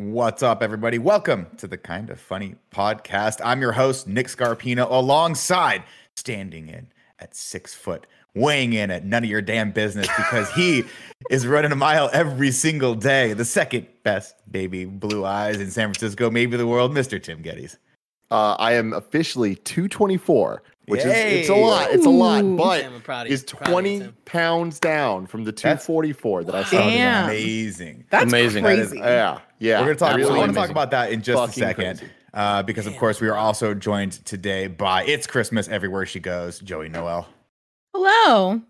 What's up, everybody? Welcome to the Kind of Funny podcast. I'm your host, Nick Scarpino, alongside standing in at six foot, weighing in at none of your damn business because he is running a mile every single day. The second best baby blue eyes in San Francisco, maybe the world, Mr. Tim Gettys. Uh, I am officially 224, which Yay. is it's a lot. It's a lot, but Damn, I'm proud of you. is Proud of you, 20 pounds down from the 244 that I saw. Damn. Amazing. That's Amazing. That is- Yeah, yeah. We're gonna talk. I want to talk about that in just a second, crazy. uh, because of course we are also joined today by It's Christmas Everywhere She Goes, Joey Noelle. Hello.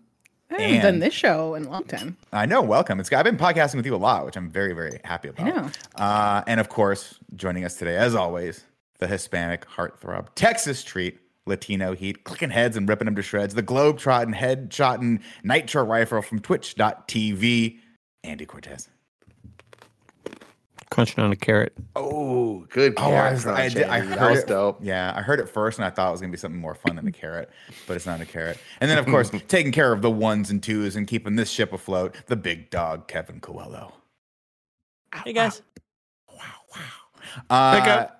I haven't And- done this show in a long time. I know. Welcome. It's I've been podcasting with you a lot, which I'm very very happy about. know. Uh, and of course, joining us today, as always, the Hispanic heartthrob, Texas treat. Latino heat, clicking heads and ripping them to shreds. The globe trotting, head shotting nitro rifle from twitch.tv. Andy Cortez. Crunching on a carrot. Oh, good. Oh, I, carrot was, I, did, I heard that was it. dope. Yeah, I heard it first, and I thought it was gonna be something more fun than a carrot, but it's not a carrot. And then, of course, taking care of the ones and twos and keeping this ship afloat, the big dog Kevin Coello. Hey guys. Wow, Uh, Hey, Kev.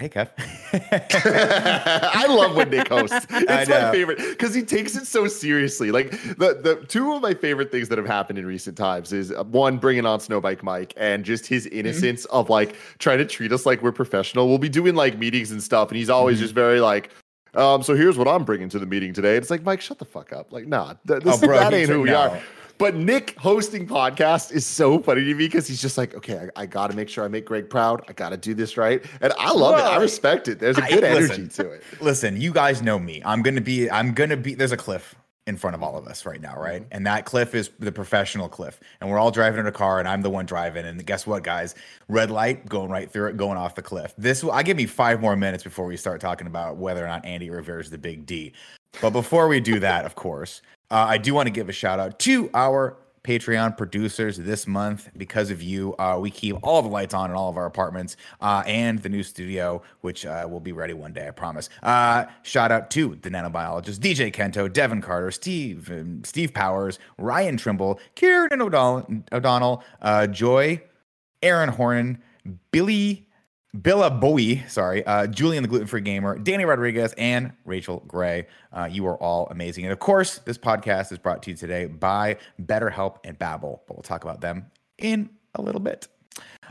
Hey, Kev. I love when Nick hosts. It's my favorite because he takes it so seriously. Like the the two of my favorite things that have happened in recent times is uh, one bringing on Snowbike Mike and just his innocence of like trying to treat us like we're professional. We'll be doing like meetings and stuff, and he's always just very like. Um, so here's what I'm bringing to the meeting today. It's like, Mike, shut the fuck up. Like, nah, th- this, Oh, bro, that ain't who we no. are. But Nick hosting podcast is so funny to me because he's just like, okay, I, I got to make sure I make Greg proud. I got to do this right, and I love it. I respect it. There's a good listen. energy to it. Listen, you guys know me. I'm gonna be. I'm gonna be. There's a cliff in front of all of us right now, mm-hmm. right? And that cliff is the professional cliff. And we're all driving in a car, and I'm the one driving. And guess what, guys? Red light going right through it, going off the cliff. This. will I give me five more minutes before we start talking about whether or not Andy Rivera is the big D. But before we do that, of course, uh, I do want to give a shout out to our Patreon producers this month. Because of you, uh, we keep all the lights on in all of our apartments uh, and the new studio, which uh, will be ready one day, I promise. Uh, shout out to the nanobiologist, DJ Kento, Devin Carter, Steve, um, Steve Powers, Ryan Trimble, Kieran O'Donnell, O'Donnell uh, Joy, Aaron Hornan, Billy. Billa Bowie, sorry, uh, Julian the Gluten Free Gamer, Danny Rodriguez, and Rachel Gray. Uh, you are all amazing. And of course, this podcast is brought to you today by BetterHelp and Babbel, but we'll talk about them in a little bit.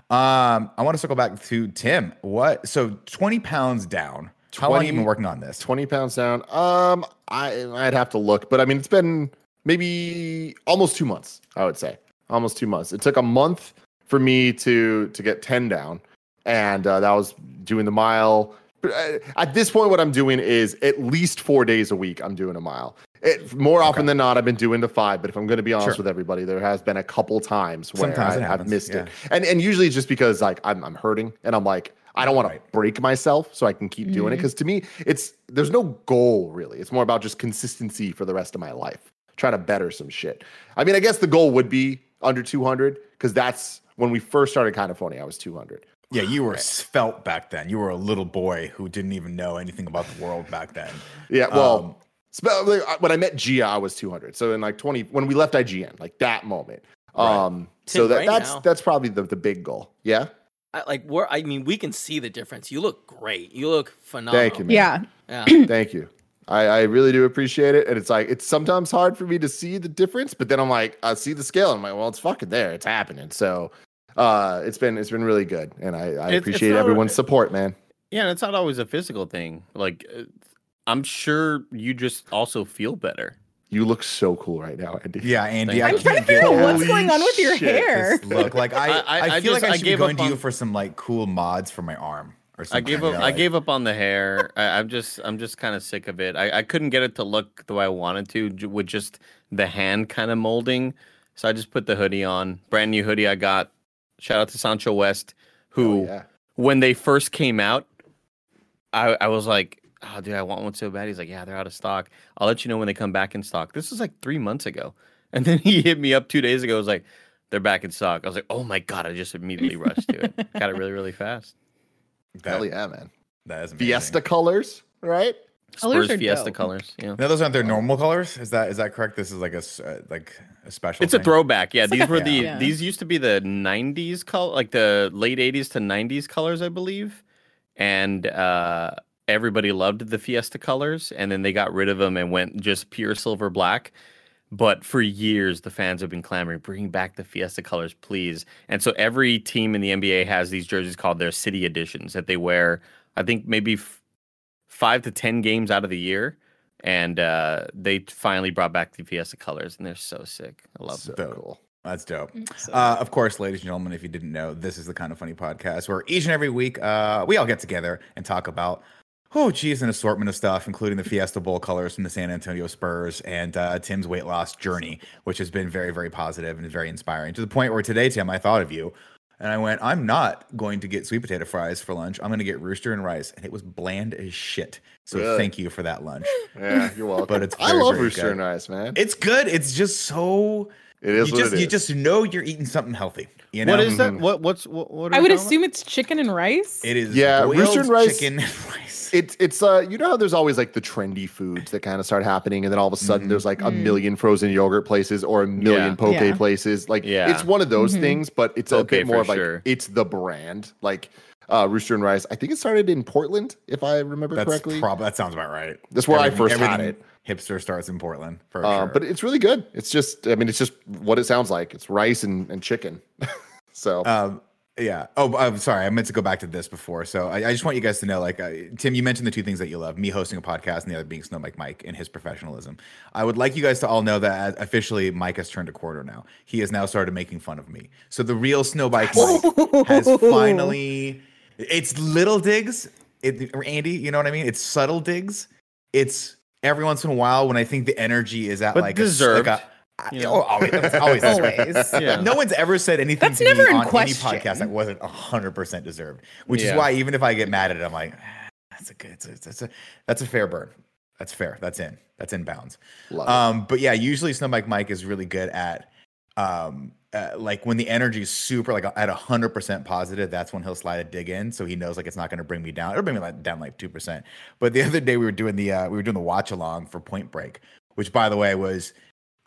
Um, I want to circle back to Tim. What? So 20 pounds down. How long have you 20 been working on this? 20 pounds down. Um, I I'd have to look, but I mean, it's been maybe almost two months. I would say almost two months. It took a month for me to to get 10 down, and uh, that was doing the mile. Uh, at this point, what I'm doing is at least four days a week. I'm doing a mile. It, more often than not, I've been doing the five. But if I'm going to be honest Sure. with everybody, there has been a couple times where Sometimes I, have missed yeah. it, and and usually it's just because like I'm I'm hurting, and I'm like I don't want Right. to break myself so I can keep doing it. Because to me, it's there's no goal really. It's more about just consistency for the rest of my life. Try to better some shit. I mean, I guess the goal would be under 200 because that's when we first started kind of funny. I was 200. Yeah, you were svelte back then. You were a little boy who didn't even know anything about the world back then. Yeah, well, Um, spe- when I met Gia, I was 200. So in like 20, when we left IGN, like that moment. Right. Um, so that right that's now- that's probably the, the big goal. Yeah. I, like we're I mean we can see the difference. You look great. You look phenomenal. Thank you, man. Yeah. Yeah. Thank you. I, I really do appreciate it. And it's like, it's sometimes hard for me to see the difference, but then I'm like, I see the scale. And I'm like, well, it's fucking there. It's happening. So uh, it's been, it's been really good. And I, I It's- it's appreciate not- everyone's support, man. Yeah, and it's not always a physical thing. Like, uh, I'm sure you just also feel better. You look so cool right now, Andy. Yeah, Andy. I you. I'm trying to can't figure out what's going on with your shit, hair. look. Like I, I, I- I feel just- like I I should be gave going up to you for some like cool mods for my arm or I something. gave you up. know, I gave up on the hair. I, I'm just. I'm just kind of sick of it. I, I couldn't get it to look the way I wanted to with just the hand kind of molding. So I just put the hoodie on. Brand new hoodie I got. Shout out to Sancho West, who Oh, yeah. when they first came out, I, I was like, oh, dude, I want one so bad. He's like, yeah, they're out of stock. I'll let you know when they come back in stock. This was like three months ago. And then he hit me up two days ago. I was like, they're back in stock. I was like, oh my God. I just immediately rushed to it. Got it really, really fast. that, Hell yeah, man. that is amazing. Fiesta colors, right? Colors Spurs are Fiesta dope. colors. Yeah. No, those aren't their normal colors. Is that is that correct? This is like a s- uh, like a special. It's a throwback. Yeah, It's like these a- were the Yeah. these used to be the '90s color, like the late '80s to '90s colors, I believe, and uh, everybody loved the Fiesta colors, and then they got rid of them and went just pure silver black. But for years, the fans have been clamoring, bring back the Fiesta colors, please. And so every team in the NBA has these jerseys called their city editions that they wear. I think maybe f- five to ten games out of the year. And uh, they finally brought back the Fiesta colors, and they're so sick. I love So them. Dope. cool. That's dope. Uh, of course, ladies and gentlemen, if you didn't know, this is the kind of funny podcast where each and every week uh, we all get together and talk about, oh, geez, an assortment of stuff, including the Fiesta Bowl colors from the San Antonio Spurs and uh, Tim's weight loss journey, which has been very, very positive and very inspiring to the point where today, Tim, I thought of you and I went, I'm not going to get sweet potato fries for lunch. I'm going to get rooster and rice. And it was bland as shit. So Really? thank you for that lunch. Yeah, you're welcome. But it's I love very Rooster good. and Rice, man. It's good. It's just so. It is you what just it you just know you're eating something healthy. You know What is that? Mhm. What what's what? what are I would talking assume it's chicken and rice. It is Yeah, rooster and rice- chicken and rice. It's it's uh you know how there's always like the trendy foods that kind of start happening and then all of a sudden Mhm. there's like a Mm. million frozen yogurt places or a million Yeah. poke Yeah. places like Yeah. it's one of those Mhm. things but it's a bit more of like sure. it's the brand like uh Rooster and Rice I think it started in Portland if I remember That's correctly probably that sounds about right. That's where I Everything- first had it Hipster starts in Portland for uh, sure. but it's really good it's just I mean it's just what it sounds like it's rice and, and chicken so um, yeah. Oh, I'm sorry. I meant to go back to this before. So I, I just want you guys to know, like, uh, Tim, you mentioned the two things that you love: me hosting a podcast, and the other being Snowbike Mike and his professionalism. I would like you guys to all know that uh, officially Mike has turned a quarter now. He has now started making fun of me. So the real Snowbike Mike has finally. It's little digs, it, Andy. You know what I mean? It's subtle digs. It's every once in a while when I think the energy is at But like deserved, a, like a you know? oh, always, always. Always. Yeah. No one's ever said anything That's to never me in on question. any podcast that wasn't hundred percent deserved. Which is why even if I get mad at it, I'm like, "Ah, that's a good, that's a, that's a, fair burn. That's fair. That's in. That's in bounds. love it. Um, but yeah, usually Snowbike Mike is really good at, um, uh, like when the energy is super like at hundred percent positive, that's when he'll slide a dig in, so he knows like it's not going to bring me down. It'll bring me like, down like two percent. But the other day we were doing the uh, we were doing the watch along for Point Break, which by the way was,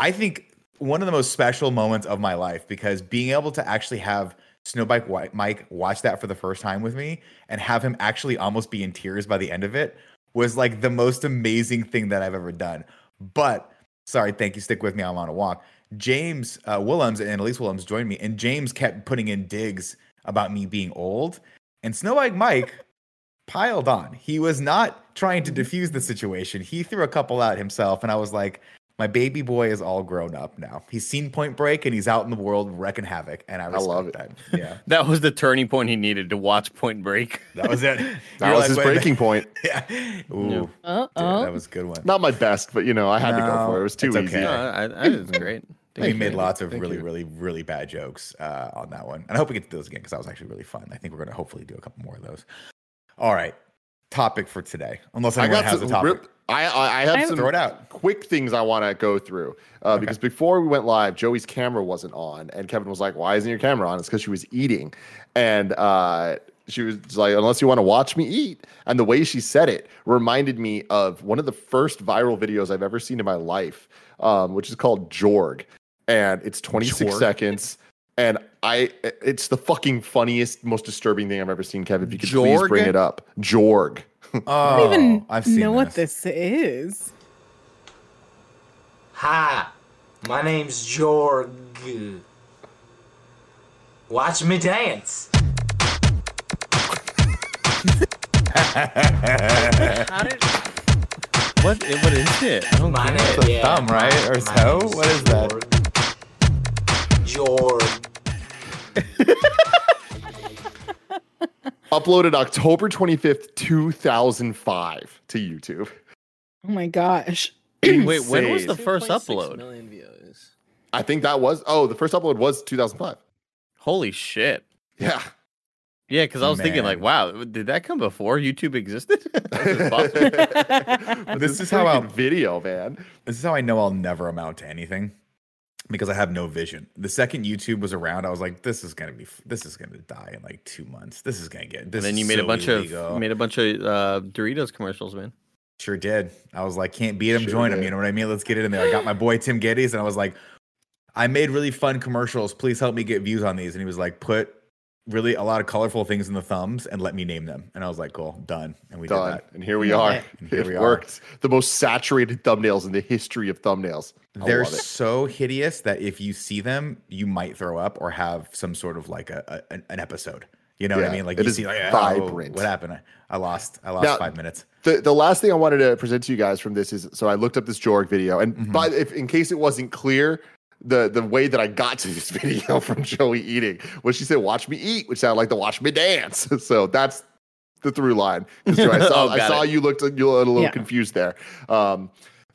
I think one of the most special moments of my life because being able to actually have Snowbike Mike watch that for the first time with me and have him actually almost be in tears by the end of it was like the most amazing thing that I've ever done. But sorry, thank you. Stick with me. I'm on a walk. James uh, Willems and Elyse Willems joined me, and James kept putting in digs about me being old. And Snowbike Mike piled on. He was not trying to diffuse the situation. He threw a couple out himself, and I was like, my baby boy is all grown up now. He's seen Point Break and he's out in the world wrecking havoc. And I, respect love it. that. Yeah, That was the turning point he needed to watch Point Break. that was it. that You're was like, his wait, breaking point Yeah. Ooh, Uh oh. that was a good one. not my best but you know I had to go for it it was too it's easy okay. No, I, I, it's great. we Thank made lots of Thank really, you. really, really bad jokes uh, on that one. And I hope we get to do those again because that was actually really fun. I think we're going to hopefully do a couple more of those. All right. Topic for today. Unless I anyone got has some a topic. I, I I have I- some Throw it out. quick things I want to go through uh, because before we went live, Joey's camera wasn't on, and Kevin was like, "Why isn't your camera on?" It's because she was eating, and uh, she was like, "Unless you want to watch me eat." And the way she said it reminded me of one of the first viral videos I've ever seen in my life, um, which is called Jorg, and it's 26 Jorg? seconds. And I, it's the fucking funniest, most disturbing thing I've ever seen, Kevin. If you could please bring it up, Jorg. Oh, I don't oh, even I've seen know what this. this is. Hi, my name's Jorg. Watch me dance. Did, What? What is it? I don't My get name, it. a yeah, thumb, right? my- Or so? name's What is that? Jorg. Uploaded October 25th, 2005 to YouTube. oh my gosh. Wait, when was the first upload? Million views. I think that was oh, the first upload was 2005. Holy shit! Yeah. Yeah, because I was thinking like, wow, did that come before YouTube existed? This possible? This is how I'll- video, man. This is how I know I'll never amount to anything because I have no vision. The second YouTube was around, I was like, "This is gonna be, this is gonna die in like two months. This is gonna get." This and then is you made a so bunch illegal." of made a bunch of uh, Doritos commercials, man. Sure did. I was like, can't beat him, Sure join him. You know what I mean? Let's get it in there. I got my boy Tim Gettys, and I was like, I made really fun commercials. Please help me get views on these. And he was like, put really a lot of colorful things in the thumbs and let me name them. And I was like, cool, done. And we Done. did that. And here we are. it. And here it we are. worked. The most saturated thumbnails in the history of thumbnails. I They're so hideous that if you see them, you might throw up or have some sort of like a, a an- an episode. You know what I mean? Like it you is see, like, oh, vibrant. what happened? I lost. I lost Now- five minutes. The, the last thing I wanted to present to you guys from this is so I looked up this Jorg video, and Mhm. by if in case it wasn't clear, the the way that I got to this video from Joey eating was she said "Watch me eat," which sounded like the "Watch me dance." So that's the through line. I saw, Oh, I saw it. you looked you looked a little Yeah. confused there. Um,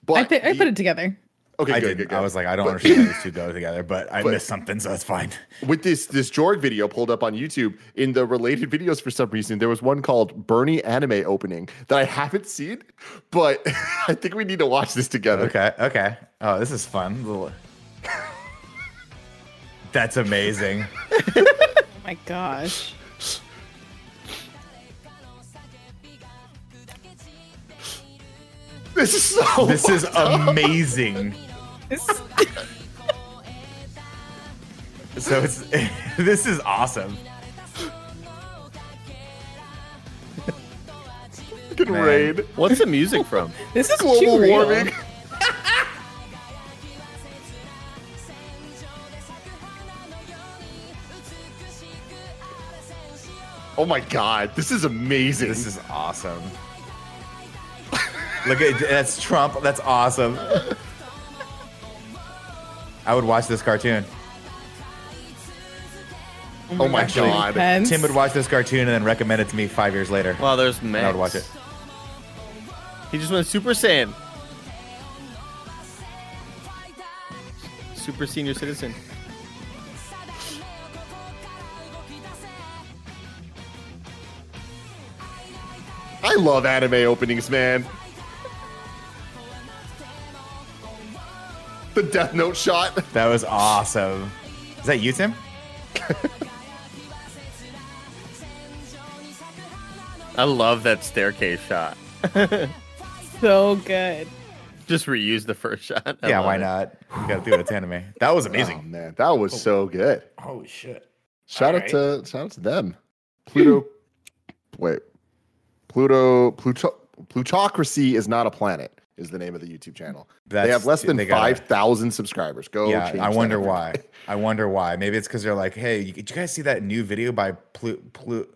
but I, put, I the- put it together. okay, I good, good, good. I was like, I don't But- understand how these two go together, but I But- missed something, so that's fine. with this this Jorg video pulled up on YouTube in the related videos for some reason there was one called Bernie anime opening that I haven't seen but I think we need to watch this together. Okay. Okay. Oh, this is fun. Little- That's amazing. Oh my gosh. This is so This is up. amazing. This, So it's this is awesome. fucking Man. rain. What's the music from? this is Global too warming. Oh my god, this is amazing. This is awesome. Look at that's Trump. That's awesome. I would watch this cartoon. oh my Actually, god. Pence. Tim would watch this cartoon and then recommend it to me five years later. Well, there's and Max. I would watch it. He just went Super Saiyan. Super senior citizen. I love anime openings, man. The Death Note shot. That was awesome. Is that you, Tim? I love that staircase shot. So good. Just reuse the first shot. I yeah, why it. not? You gotta do it. It's anime. That was Oh amazing. man, that was so good. Holy shit. Shout out Alright. to shout out to them. Pluto. wait, Pluto. Pluto. Plutocracy is not a planet. Is the name of the YouTube channel. they have less than five thousand subscribers. Go. Yeah, I wonder why. I wonder why. Maybe it's because they're like, hey, you, did you guys see that new video by Plu, Plu,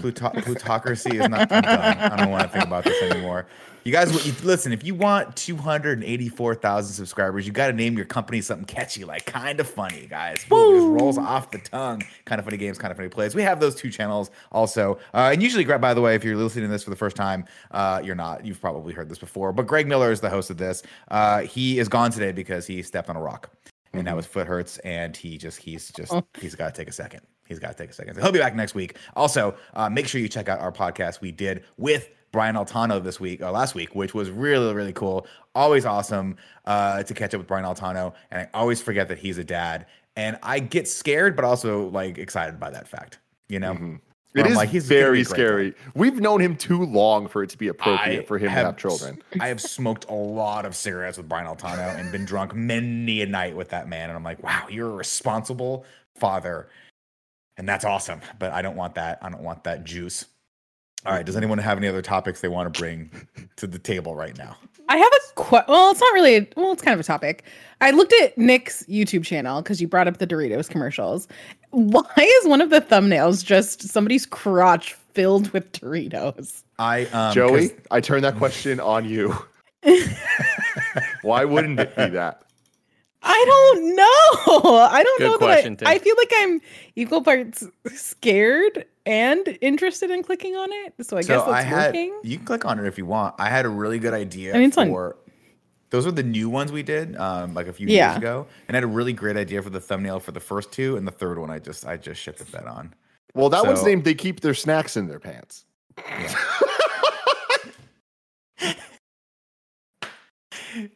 Pluto, Plutocracy? Is not. I'm done. I don't want to think about this anymore. You guys, listen. If you want 284,000 subscribers, you got to name your company something catchy, like kind of funny, guys. Boom, just rolls off the tongue. Kind of funny games, kind of funny plays. We have those two channels also, uh, and usually, Greg. By the way, if you're listening to this for the first time, uh, you're not. You've probably heard this before, but Greg Miller is the host of this. Uh, he is gone today because he stepped on a rock and now his foot hurts and he just he's just he's got to take a second he's got to take a second so he'll be back next week also uh, make sure you check out our podcast we did with brian altano this week or last week which was really really cool always awesome uh, to catch up with brian altano and i always forget that he's a dad and i get scared but also like excited by that fact you know Where It is like, he's very scary. We've known him too long for it to be appropriate I for him to have children. I have smoked a lot of cigarettes with Brian Altano and been drunk many a night with that man. And I'm like, wow, you're a responsible father. And that's awesome. But I don't want that. I don't want that juice. All right. Does anyone have any other topics they want to bring to the table right now? I have a que- well, it's not really. A, well, it's kind of a topic. I looked at Nick's YouTube channel because you brought up the Doritos commercials. Why is one of the thumbnails just somebody's crotch filled with Doritos? I um, Joey, 'cause- I turn that question on you. Why wouldn't it be that? I don't know. I don't Good know question, that I, I feel like I'm equal parts scared and interested in clicking on it. So I guess so that's I had working. you can click on it if you want. I had a really good idea I mean, it's on- for those were the new ones we did um, like a few Yeah. years ago, and I had a really great idea for the thumbnail for the first two, and the third one I just I just shit the bed on. Well, that one's named "They Keep Their Snacks in Their Pants."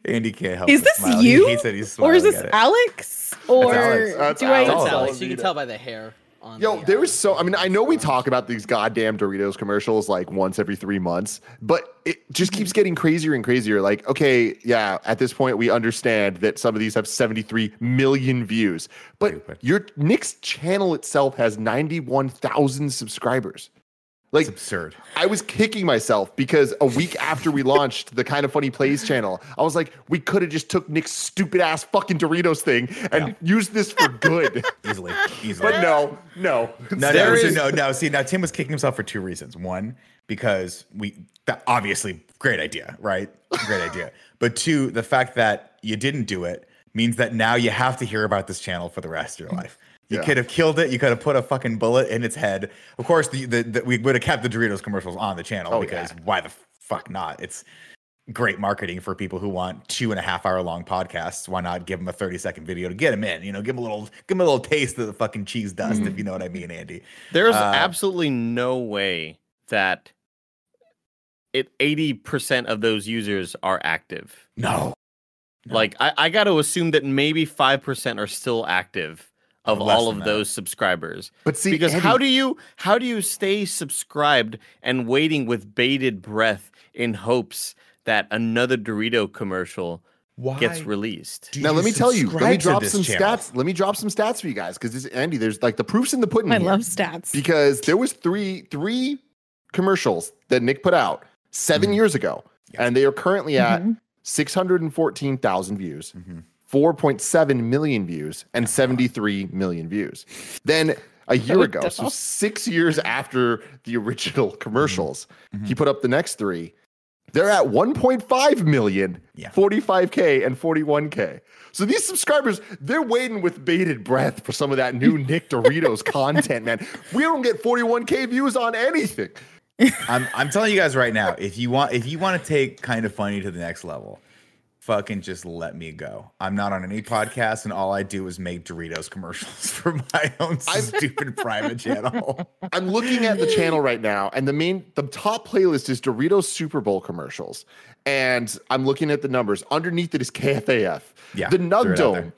Andy can't help. Is but this smile. He you? hates that he's or is this. Alex? Or Alex. That's do I? It's Alex. Alex. You can tell by the hair. on. Yo, the, there uh, was so. I mean, I know we talk about these goddamn Doritos commercials like once every three months, but it just keeps getting crazier and crazier. Like, okay, yeah, at this point, we understand that some of these have 73 million views, but your Nick's channel itself has 91,000 subscribers. Like, It's absurd. I was kicking myself because a week after we launched the kind of funny plays channel, I was like, we could have just took Nick's stupid ass fucking Doritos thing and used this for good. Easily, easily. but no, no. No, There no, so is- no, no. See, now Tim was kicking himself for two reasons. One, because we that obviously great idea, right? Great idea. But two, the fact that you didn't do it means that now you have to hear about this channel for the rest of your life. You Yeah. could have killed it. You could have put a fucking bullet in its head. Of course, the, the, the we would have kept the Doritos commercials on the channel Oh, because yeah. why the fuck not? It's great marketing for people who want two and a half hour long podcasts. Why not give them a 30 second video to get them in? You know, give them a little, give them a little taste of the fucking cheese dust, if you know what I mean, Andy. There's Uh, absolutely no way that it 80% of those users are active. No. No. Like I, I got to assume that maybe 5% are still active of Less all of that. those subscribers. But see, because Andy- how do you how do you stay subscribed and waiting with bated breath in hopes that another Dorito commercial Why gets released? now let me tell you. Let me drop some channel? stats. Let me drop some stats for you guys because this Andy. There's like the proofs in the pudding. I here. love stats. because there was three three commercials that Nick put out 7 Mhm. years ago, Yeah. and they are currently at Mhm. six hundred and fourteen thousand views. Mhm. 4.7 million views and 73 million views. Then a year ago, so six years after the original commercials, Mhm. he put up the next three. They're at 1.5 million, Yeah. 45K, and 41K. So these subscribers, they're waiting with bated breath for some of that new Nick Doritos content, man. We don't get 41K views on anything. I'm I'm telling you guys right now, if you want if you want to take kind of funny to the next level, fucking just let me go. I'm not on any podcast, and all I do is make Doritos commercials for my own stupid private channel. I'm looking at the channel right now, and the main, the top playlist is Doritos Super Bowl commercials. And I'm looking at the numbers. Underneath it is KFAF. Yeah, the Nug Dome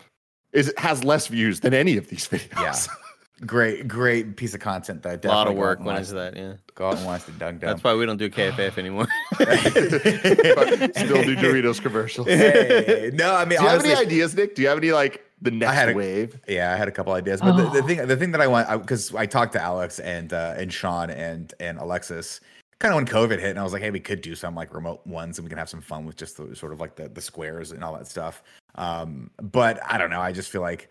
is has less views than any of these videos. Yeah. Great, great piece of content that I A definitely lot of work out when and is watch- that? Yeah. Go out and watch the Doug Dome. That's why we don't do KFF anymore. still do Doritos commercials. Hey, no, I mean, Do you have any ideas, Nick? Do you have any like the next had a- wave? Yeah, I had a couple ideas, but the, the Oh. thing, the thing that I want, because I, talked to Alex and uh, and Sean and and Alexis, kind of when COVID hit, and I was like, hey, we could do some like remote ones, and we can have some fun with just the sort of like the the squares and all that stuff. Um, but I don't know, I just feel like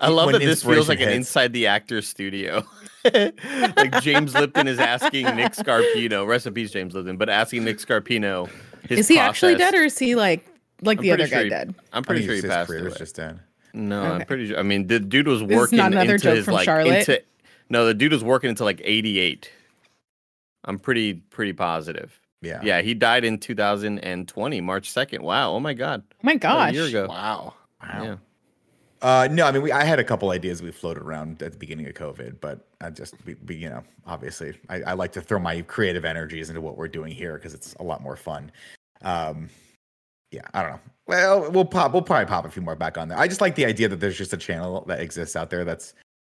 I love that this feels inspiration like an inside the actor studio. like James Lipton is asking Nick Scarpino, rest in peace, James Lipton, but asking Nick Scarpino. His is he actually dead or is he like like I'm the other sure guy he- dead? I'm pretty sure he his passed away. just done. No, I'm pretty sure. I mean, the dude was working not another into joke his from like Charlotte? into. No, the dude was working until like 88. I'm pretty pretty positive. Yeah, Yeah, he died in 2020, March 2nd. Wow. Oh my god. Oh my About gosh. A year ago. Wow. Wow. Yeah. Uh, no, I mean, we, I had a couple ideas we floated around at the beginning of COVID, but I just, we, we, you know, obviously, I, I like to throw my creative energies into what we're doing here because it's a lot more fun. Um, yeah, I don't know. Well, we'll pop, we'll probably pop a few more back on there. I just like the idea that there's just a channel that exists out there that's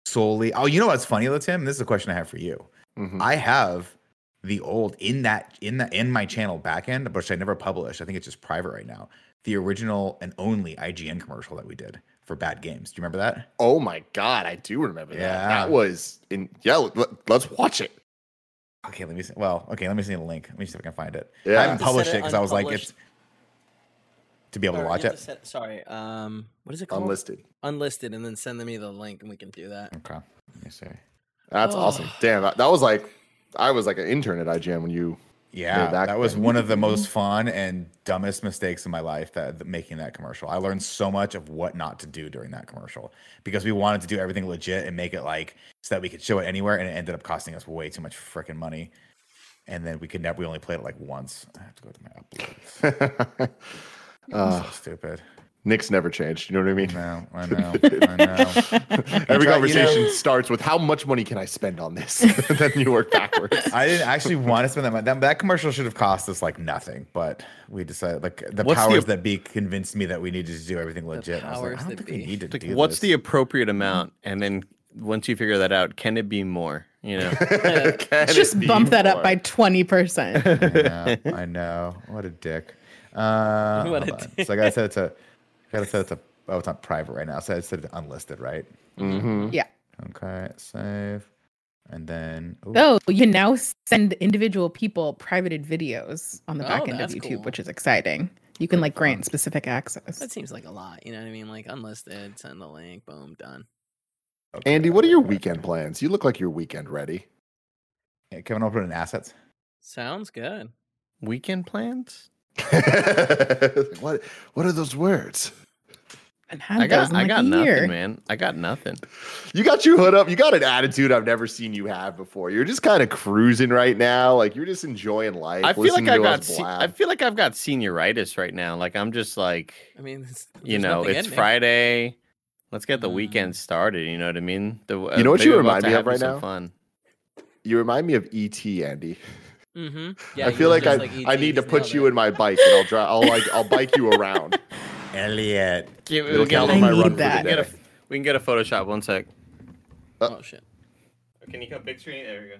solely. Oh, you know what's funny, though, Tim? This is a question I have for you. Mhm. I have the old in that in that in my channel backend, which I never published. I think it's just private right now. The original and only IGN commercial that we did for bad games. Do you remember that? Oh my god, I do remember that. Yeah. That was in yeah. Let, us watch it. Okay, let me see. Well, okay, let me see the link. Let me see if I can find it. Yeah. I haven't published it it because I was like, it's to be able to watch it. to set- sorry. Um, what is it called? Unlisted. Unlisted, and then send me the link, and we can do that. Okay, let me see. That's Oh. awesome. Damn, that, that was like I was like an intern at IGN when you Yeah, that was one of the most fun and dumbest mistakes in my life that that- making that commercial. I learned so much of what not to do during that commercial because we wanted to do everything legit and make it like so that we could show it anywhere, and it ended up costing us way too much freaking money. And then we could never. We only played it like once. I have to go to my uploads. uh, so stupid. Nick's never changed. You know what I mean? No, I know. I know. Every try- you conversation know- starts with how much money can I spend on this? then you work backwards. I didn't actually want to spend that money. That, that commercial should have cost us like nothing, but we decided like the What's the- powers that be convinced me that we needed to do everything legit. I was like, powers I don't that think we be. need to Like, do what's this. the appropriate amount? And then once you figure that out, can it be more? You know, Just bump that up by 20%. I know. I know. What a dick. Uh, What a on. So I gotta set it to. I gotta set it to. Oh, it's not private right now. So I set it to unlisted, right? Mm-hmm. yeah. Okay. Save. And then. ooh, Oh, you can now send individual people privated videos on the Oh, back end of YouTube, cool. which is exciting. You can like grant specific access. That seems like a lot. You know what I mean? Like unlisted, send the link, boom, done. okay, Andy, what are your weekend plans? You look like you're weekend ready. Yeah, Kevin, I'll put in assets. Sounds good. weekend plans. What What are those words? And have I got I got a year. nothing, man. I got nothing. You got your hood up. You got an attitude I've never seen you have before. You're just kind of cruising right now. Like you're just enjoying life. I feel like I've got us se- I feel like I've got senioritis right now. Like I'm just like I mean, it's, you know, it's in me. Friday. Let's get the Mm. weekend started. You know what I mean? The, uh, You know what you remind me of right some now? Fun. You remind me of ET, Andy. Mm-hmm. I feel like I, I need to put you in my bike and I'll drive. I'll like I'll bike you around. Elliot. Give- It'll we count can- my run for the that. we can day. get a, we can get a Photoshop. One sec. Oh shit. Can you come big screen? There we go.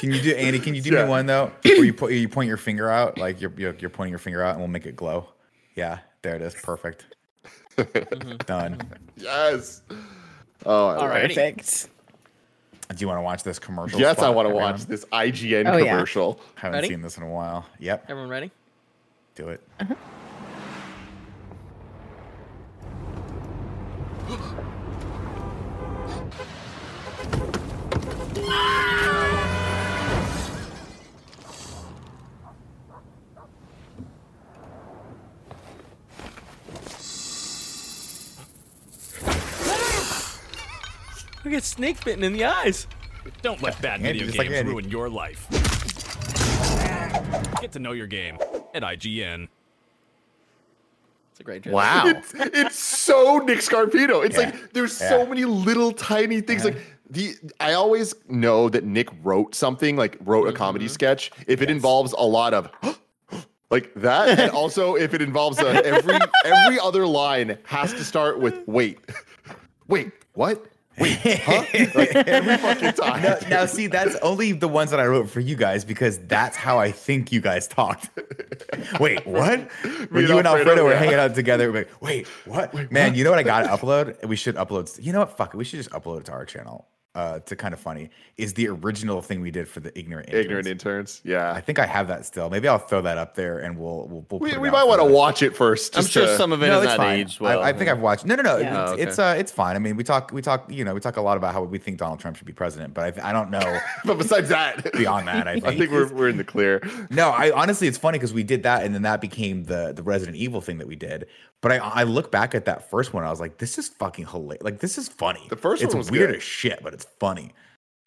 Can you do Andy? Can you do Yeah. me one though, where you put you point your finger out, like you're you're, you're pointing your finger out, and we'll make it glow. Yeah, there it is. Perfect. Mhm. Done. yes. Oh, I All love right. it. Perfect. Do you want to watch this commercial? Yes, I want to everyone? watch this IGN Oh, yeah. Haven't Ready? seen this in a while. Yep. Everyone ready? Do it. We get snake bitten in the eyes. Don't let bad Andy, video just like games ruin your life. Get to know your game at IGN. It's a great joke. Wow. It's, it's so Nick Scarpino. It's Yeah. like there's so many little tiny things. Yeah. Like the I always know that Nick wrote something, like wrote a comedy mm-hmm. sketch, if it involves a lot of like that, and also if it involves a, every every other line has to start with wait, wait, what? Wait, huh? Like every fucking time. Now, now, see, that's only the ones that I wrote for you guys because that's how I think you guys talked. Wait, what? When and you and Alfredo, Alfredo were yeah. hanging out together, we're like, wait, what? Man, you know what I got to upload? We should upload. You know what? Fuck it. We should just upload it to our channel. Uh, to kind of funny is the original thing we did for the ignorant interns. Ignorant interns. Yeah, I think I have that still. Maybe I'll throw that up there and we'll we'll. we'll We, it we might want to watch it first. I'm sure to- some of it no, is it's not fine. aged well. I, I think I've watched. No, no, no. Yeah. It's, Oh, okay. it's uh, it's fine. I mean, we talk, we talk. You know, we talk a lot about how we think Donald Trump should be president, but I, I don't know But besides that, beyond that. I think. I think we're, we're in the clear. no, I honestly, it's funny because we did that, and then that became the the Resident Evil thing that we did. But I I look back at that first one, I was like, this is fucking hilarious. Like this is funny. The first it's one was weird good. as shit, but it's funny.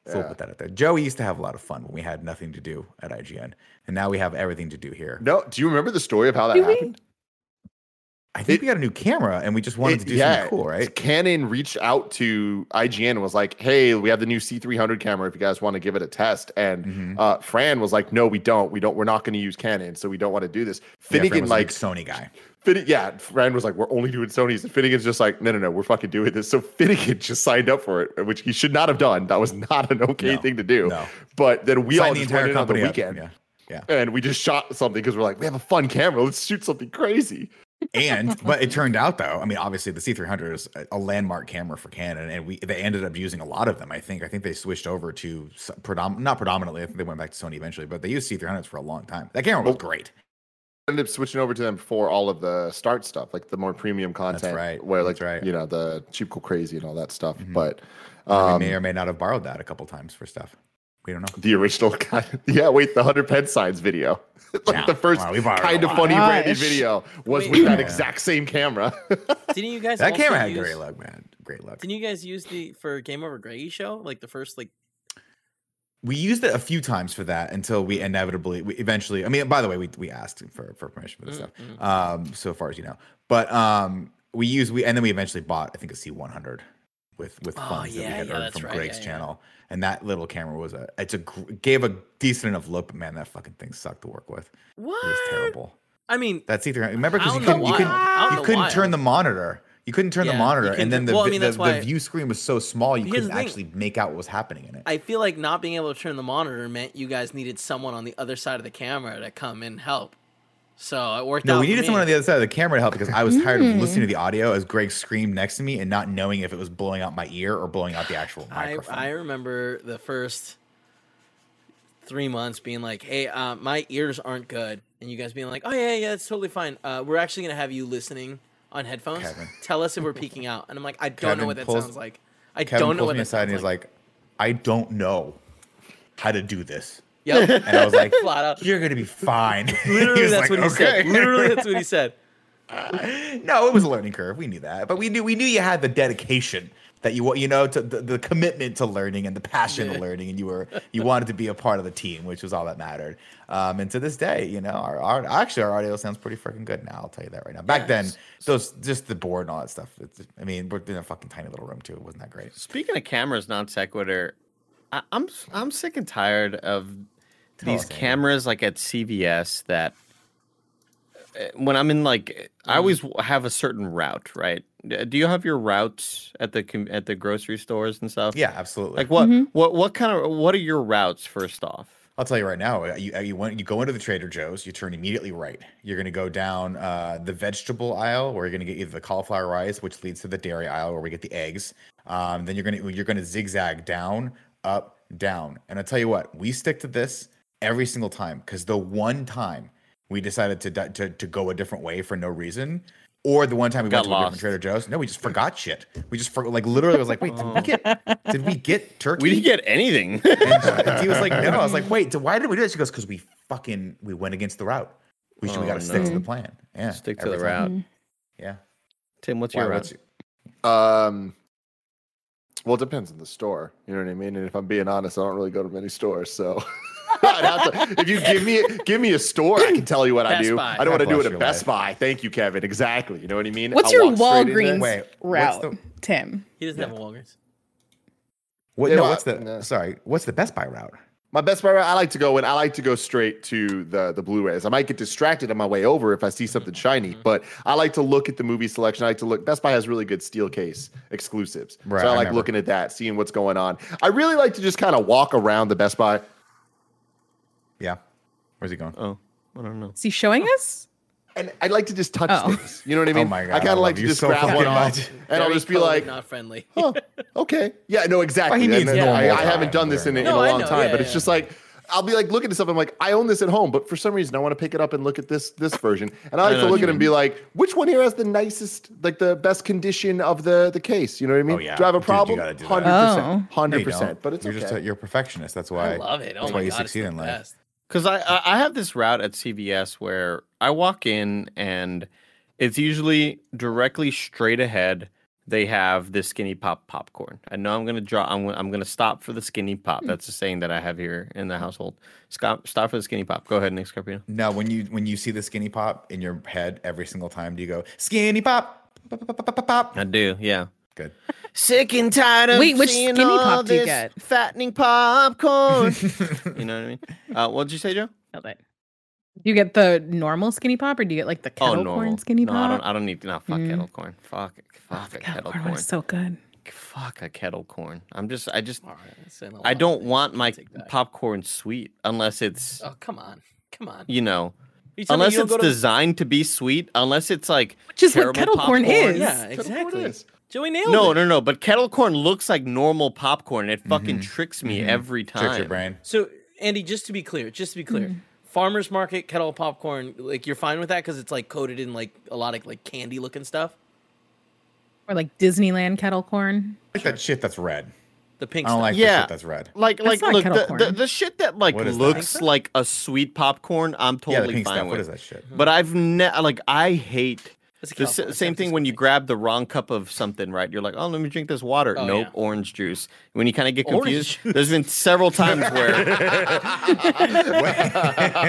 So we'll put that out there. Joey used to have a lot of fun when we had nothing to do at IGN, and now we have everything to do here. No, do you remember the story of how that Do we? happened? I think It- we got a new camera, and we just wanted It- to do something cool, right? Canon reached out to IGN and was like, "Hey, we have the new C300 camera. If you guys want to give it a test." And Mhm. uh, Fran was like, "No, we don't. We don't. We're not going to use Canon, so we don't want to do this." Yeah, Finnegan was like, Sony guy. Finne- yeah, Fran was like, "We're only doing Sony's." And Finnegan's just like, "No, no, no. We're fucking doing this." So Finnegan just signed up for it, which he should not have done. That was not an okay No, thing to do. no. But then we all the just went in on the up, weekend. Yeah, yeah. And we just shot something because we're like, we have a fun camera. Let's shoot something crazy. And but it turned out though i mean obviously the c300 is a- landmark camera for canon and we they ended up using a lot of them i think i think they switched over to predom- not predominantly i think they went back to sony eventually but they used c300s for a long time that camera was great ended up switching over to them for all of the start stuff, like the more premium content. right, Where like that's right. you know the cheap cool crazy and all that stuff. Mhm. But um, may or may not have borrowed that a couple times for stuff we don't know the original kind yeah, wait, the hundred pen signs video. like Yeah. the first Wow, kind of funny Gosh. Brandy video was Wait. with that exact same camera. Didn't you guys? that also camera had use, great luck man great luck Didn't you guys use the for Game Over Greggy show like the first like? we used it a few times for that until we inevitably we eventually i mean by the way we, we asked for, for permission for this Mm, stuff um so far as you know but um we used we and then we eventually bought i think a c100 with with Oh, funds that we had yeah, earned from right, greg's yeah, yeah. channel and that little camera was a it's a gave a decent enough look but man that fucking thing sucked to work with What? it was terrible I mean, that's either remember because you couldn't you couldn't, wild. Out in you couldn't turn the monitor You couldn't turn Yeah, the monitor, and then the, well, I mean, the, why- the view screen was so small you couldn't actually make out what was happening in it. I feel like not being able to turn the monitor meant you guys needed someone on the other side of the camera to come and help. So it worked out. no, we for needed me. someone on the other side of the camera to help because I was tired of listening to the audio as Greg screamed next to me and not knowing if it was blowing out my ear or blowing out the actual I, microphone. I remember the first three months being like, "Hey, uh, my ears aren't good," and you guys being like, "Oh yeah, yeah, it's totally fine. Uh, we're actually gonna have you listening on headphones. Kevin. Tell us if we're peaking out." And I'm like, "I don't Kevin know what that pulls- sounds like. I Kevin don't know pulls what me that aside sounds and he's like." like, I don't know how to do this. "Yep." And I was like, Flat out. You're gonna be fine. Literally, that's like, what he said. Literally, that's what he said. no, it was a learning curve. We knew that, but we knew we knew you had the dedication that you want, you know, to the, the commitment to learning and the passion of learning, and you were you wanted to be a part of the team, which was all that mattered. Um, and to this day, you know, our, our actually our audio sounds pretty freaking good now. I'll tell you that right now. Back then, Yes. those just the board and all that stuff. It's, I mean, we're in a fucking tiny little room too. It wasn't that great. Speaking of cameras, non sequitur, I, I'm I'm sick and tired of Tell these us, Andy. cameras like at CVS that uh, when I'm in like I always have a certain route, right? Uh, Do you have your routes at the at the grocery stores and stuff? Yeah, absolutely. Like what what what kind of what are your routes first off? I'll tell you right now. uh, You you went you go into the Trader Joe's. You turn immediately right. You're gonna go down uh, the vegetable aisle, where you're gonna get either the cauliflower rice, which leads to the dairy aisle, where we get the eggs. Um, then you're gonna you're gonna zigzag down, up, down. And I tell you what, we stick to this every single time because the one time we decided to to to go a different way for no reason. Or the one time we Got went to a different. Trader Joe's, no, we just forgot shit. We just forgot, like literally was like, wait, did we get, did we get turkey? We didn't get anything. And he was like, no. I was like, wait, so why did we do this? She goes, because we fucking we went against the route. We should we Oh, got to stick to the plan. Yeah, Stick to the time. route. Yeah. Tim, what's Why, your what's route? your- Um, well, it depends on the store. You know what I mean. And if I'm being honest, I don't really go to many stores, so. I'd have to, if you give me give me a store, I can tell you what I do. Buy. I don't want to do it at Best life. Buy. Thank you, Kevin. Exactly. You know what I mean? What's I'll your walk straight in there. Walgreens Wait, route, the- Tim? He doesn't have a Walgreens. What, no, what's the no. sorry? What's the Best Buy route? My best buy, I like to go and I like to go straight to the the Blu-rays. I might get distracted on my way over if I see something shiny, Mm-hmm. but I like to look at the movie selection. I like to look. Best Buy has really good steel case exclusives, Right, so I I like never- looking at that, seeing what's going on. I really like to just kind of walk around the Best Buy. Yeah. Where's he going? Oh, I don't know. Is he showing us? And I like to just touch Oh. things. You know what I oh mean? my God, I kind of like to just so grab one fucking off, much. and I'll just be like, not friendly. huh, okay, yeah, no, exactly. Well, he And needs then I, I haven't done this in, a- in No, a I long time, yeah, but it's just like I'll be like looking at something I'm like I own this at home, but for some reason I want to pick it up and look at this this version, and I like know to look at it and be like, which one here has the nicest, like the best condition of the the case? You know what I mean? Oh, yeah. Do I have a problem? gotta do that. Hundred Oh. percent, hundred percent. But it's you're okay. just a, you're a perfectionist. That's why I love it. Oh That's why you god, it's succeed in life. Because I, I I have this route at CVS where I walk in and it's usually directly straight ahead. They have this skinny pop popcorn. I know I'm gonna draw. I'm gonna- I'm gonna stop for the skinny pop. That's the saying that I have here in the household. Stop stop for the skinny pop. Go ahead, Nick Scarpino. No, when you when you see the skinny pop in your head every single time, do you go skinny pop? Pop, pop, pop, pop, pop, pop? I do. Yeah. Good. Sick and tired of Wait, which seeing skinny all pop do you this get? Fattening popcorn. you know what I mean? Uh, what did you say, Joe? Love it. Do you get the normal skinny pop or do you get like the oh, kettle corn skinny no, pop? I don't. I don't need. No, fuck Mm. kettle corn. Fuck. Oh, Fuck the a kettle kettle corn corn. was so good. Fuck a kettle corn. I'm just. I just. All right, that's saying a I lot. don't want my popcorn sweet unless it's Oh come on, come on. you know You unless you it's to- designed to be sweet unless it's like Which is what terrible kettle corn is. Yeah, exactly. is. Joey nailed No, it. no, no. no. But kettle corn looks like normal popcorn. It fucking mm-hmm. tricks me mm-hmm. every time. Tricks your brain. So Andy, just to be clear, just to be clear, mm. Farmers market kettle popcorn, like you're fine with that because it's like coated in like a lot of like candy looking stuff. Or like Disneyland kettle corn. Like that shit that's red. The pink I don't stuff. like the shit that's red. Like, That's like, look, the, the, the shit that like What is that? looks like a sweet popcorn, I'm Yeah, totally the pink fine stuff. with. What is that shit? But I've ne- like I hate It's a the s- same thing when you grab the wrong cup of something, right? You're like, oh, let me drink this water. Oh, nope, yeah. orange juice. When you kind of get confused, there's been several times where Do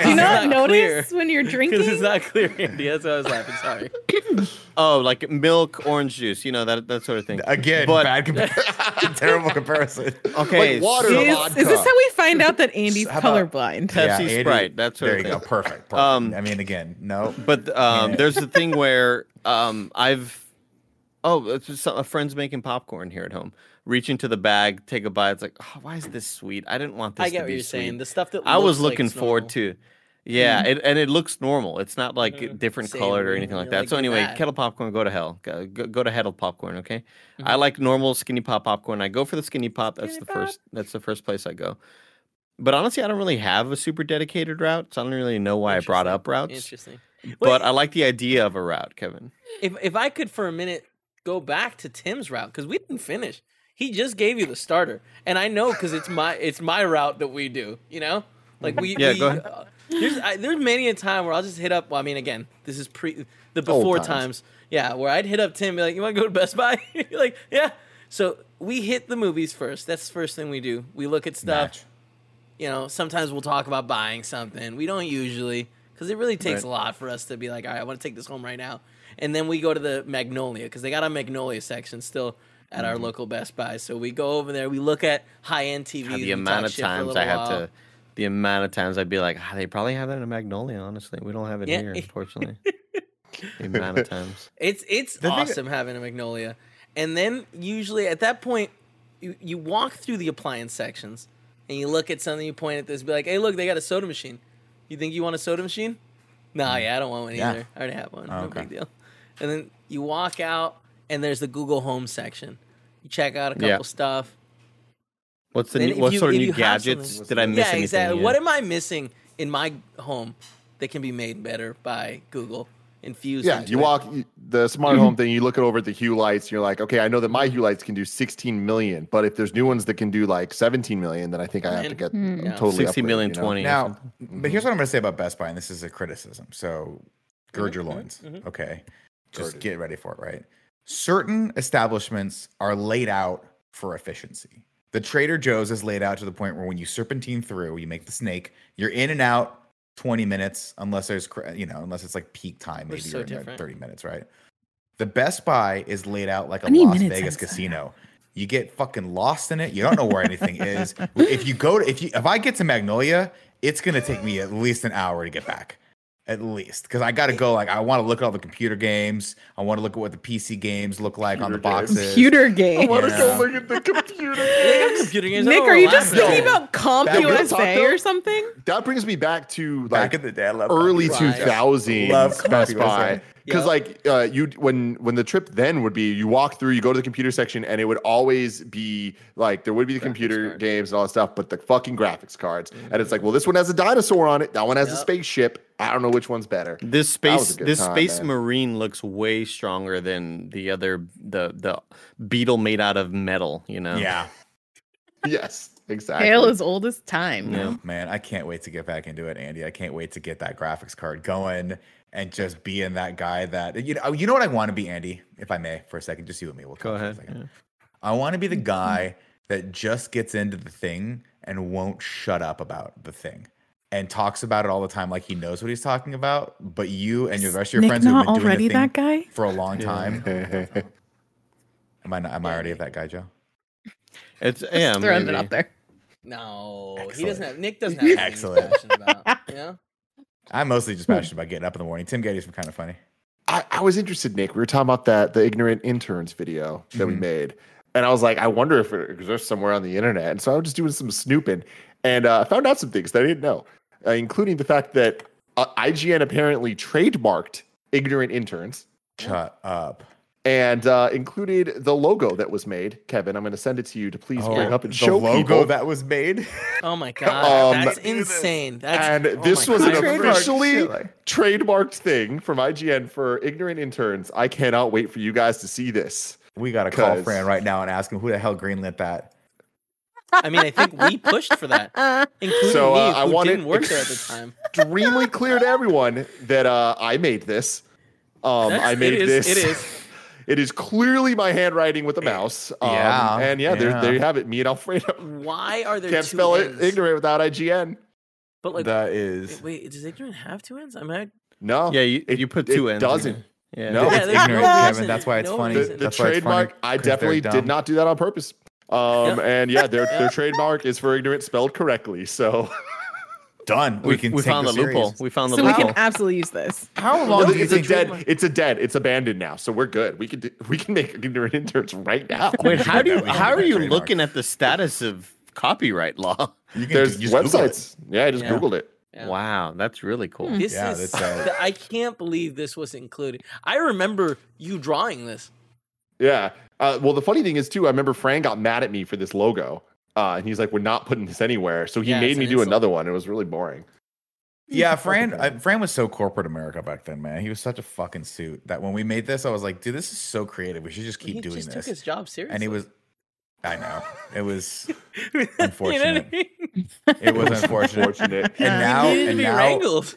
you not not notice clear. when you're drinking? Because drinking? it's not clear, Andy. That's why I was laughing. Sorry. oh, like milk, orange juice, you know that that sort of thing. Again, But- bad comparison. terrible comparison. Okay, Like water is, vodka. is this how we find out that Andy's about- colorblind? Pepsi Andy- Sprite, that sort there of you go. Perfect. perfect. Um, I mean, again, no. But um, there's the thing where um, I've Oh, it's just some, a friend's making popcorn here at home. Reach into the bag, take a bite. It's like, oh, why is this sweet? I didn't want this. I to get what you're sweet. saying. The stuff that I was looks like looking forward to. Yeah, it, and it looks normal. It's not like Mhm. different colored or anything like that. like, so "Give anyway, that." kettle popcorn, go to hell. Go, go, go to kettle popcorn, okay? I Mhm. like normal skinny pop popcorn. I go for the skinny pop. That's the pop. first. That's the first place I go. But honestly, I don't really have a super dedicated route, so I don't really know why I brought up routes. Interesting. But I like the idea of a route, Kevin. If if I could for a minute go back to Tim's route because we didn't finish. He just gave you the starter, and I know because it's my it's my route that we do. You know, like we Yeah, we, go ahead. uh, there's I, there's many a time where I'll just hit up. Well, I mean, again, this is pre the before times. times. Yeah, where I'd hit up Tim, be like, "You want to go to Best Buy?" You're like, "Yeah." So we hit the movies first. That's the first thing we do. We look at stuff. Match. You know, sometimes we'll talk about buying something. We don't usually because it really takes Right. a lot for us to be like, all right, I want to take this home right now. And then we go to the Magnolia because they got a Magnolia section still at our local Best Buy. So we go over there. We look at high end TVs. God, the amount of shit for a times I have to, the amount of times I'd be like, ah, they probably have that in a Magnolia. Honestly, we don't have it Yeah. here, unfortunately. the amount of times. It's it's The thing- awesome having a Magnolia. And then usually at that point, you, you walk through the appliance sections and you look at something, you point at this, be like, hey, look, they got a soda machine. You think you want a soda machine? Nah, mm. yeah, I don't want one Yeah. either. I already have one. Oh, no okay. big deal. And then you walk out and there's the Google Home section. You check out a couple Yeah. stuff. What's the new, what you- sort of new gadgets did I miss? yeah, anything? exactly. Yeah. What am I missing in my home that can be made better by Google? Infused. Yeah, into you it? walk the smart home thing. You look it over at the Hue lights. And you're like, okay, I know that my Hue lights can do 16 million, but if there's new ones that can do like 17 million, then I think I have to get Hmm. Yeah. totally 60 upgrade, million, you know? 20. or Now, something. but here's what I'm going to say about Best Buy, and this is a criticism. So, gird your Mhm, loins. mhm. Okay, just Girded. get ready for it. Right. Certain establishments are laid out for efficiency. The Trader Joe's is laid out to the point where when you serpentine through, you make the snake. You're in and out 20 minutes, unless there's you know, unless it's like peak time. Maybe you're so in there different. 30 minutes, right? The Best Buy is laid out like a Las Vegas casino. You get fucking lost in it. You don't know where anything is. If you go to if you if I get to Magnolia, it's gonna take me at least an hour to get back. At least. Because I gotta go like I want to look at all the computer games. I want to look at what the PC games look like on the boxes. Computer games. I want to Yeah. go look at the computer. They got games. computer games. Nick, are you just what thinking doing. about Comp That USA or something? That brings me back to Back like in the day, I early that. two Right. thousands Love Best Buy. USA. Because Yep. like uh, you when when the trip then would be you walk through you go to the computer section and it would always be like there would be the Graphics computer card. games and all that stuff but the fucking graphics cards and it's like well this one has a dinosaur on it that one has a spaceship I don't know which one's better This space, this time, space man. marine looks way stronger than the other, the the beetle made out of metal. You know. Yeah. yes exactly Tale as old as time. Yeah. Man, I can't wait to get back into it, Andy. I can't wait to get that graphics card going and just being that guy that you know. You know what I want to be, Andy, if I may, for a second. Just you and me. We'll Go talk for a ahead. yeah. I want to be the mm-hmm. guy that just gets into the thing and won't shut up about the thing and talks about it all the time like he knows what he's talking about. But you and your rest of your Nick friends who've been already the thing that guy? for a long Yeah. time. Am I not, am I already that guy, Joe? It's am Just throwing it maybe. out there. No, he doesn't have. Nick doesn't have anything he's passionate about. You know? I'm mostly just passionate about getting up in the morning. Tim Gettys were kind of funny. I, I was interested Nick we were talking about that the ignorant interns video that we Mhm. made and I was like I wonder if it exists somewhere on the internet and so I was just doing some snooping and uh, I found out some things that I didn't know uh, including the fact that uh, IGN apparently trademarked ignorant interns Shut up. And uh, included the logo that was made. Kevin, I'm going to send it to you to please bring up and the show logo people. that was made. Oh my god, Um, that's insane. That's and oh this was God. an officially trademarked thing from IGN for ignorant interns. I cannot wait for you guys to see this. We got to call Fran right now and ask him who the hell greenlit that. I mean, I think we pushed for that, including So, me, uh, I who want didn't it work there at the time. Extremely clear to everyone that uh, I made this. Um, I made it is, this. It is. It is clearly my handwriting with a mouse. Um, Yeah, and yeah, There, yeah. there you have it. Me and Alfredo Why are there can't two spell ends? it ignorant without IGN. But like, that is. wait, does ignorant have two ends? I'm not. No, Yeah, you, it- you put it two ends. in doesn't. there. Yeah. No, it's Yeah, there's no ignorant. Kevin. That's why it's No funny. the, the That's why it's funny, trademark i 'cause they're definitely did not do that on purpose um Yeah. and yeah their Yeah. their trademark is for ignorant spelled correctly so Done. We, We can we take found the, series. loophole. We found the So we can absolutely use this. How Well, long do you it's a think? dead. It's a dead. It's abandoned now, so we're good. We can do, we can make ignorant interns right now. Wait, how do you how are you trademark. looking at the status of copyright law? You can There's just Google it. websites. Yeah, I just Yeah. googled it. Yeah. Wow, that's really cool. This Yeah, is. that's, uh, I can't believe this was included. I remember you drawing this. Yeah. Uh, well, the funny thing is too. I remember Fran got mad at me for this logo, uh, and he's like, "We're not putting this anywhere." So he Yeah, made me an do insult. another one. It was really boring. Yeah, Fran. I, Fran was so corporate America back then, man. He was such a fucking suit that when we made this, I was like, dude, this is so creative. We should just keep he doing just this. took his job seriously. and he was, I know, it was, You know what I unfortunate. mean? it was unfortunate. Unfortunate. And now, he needed to and now, wrangled.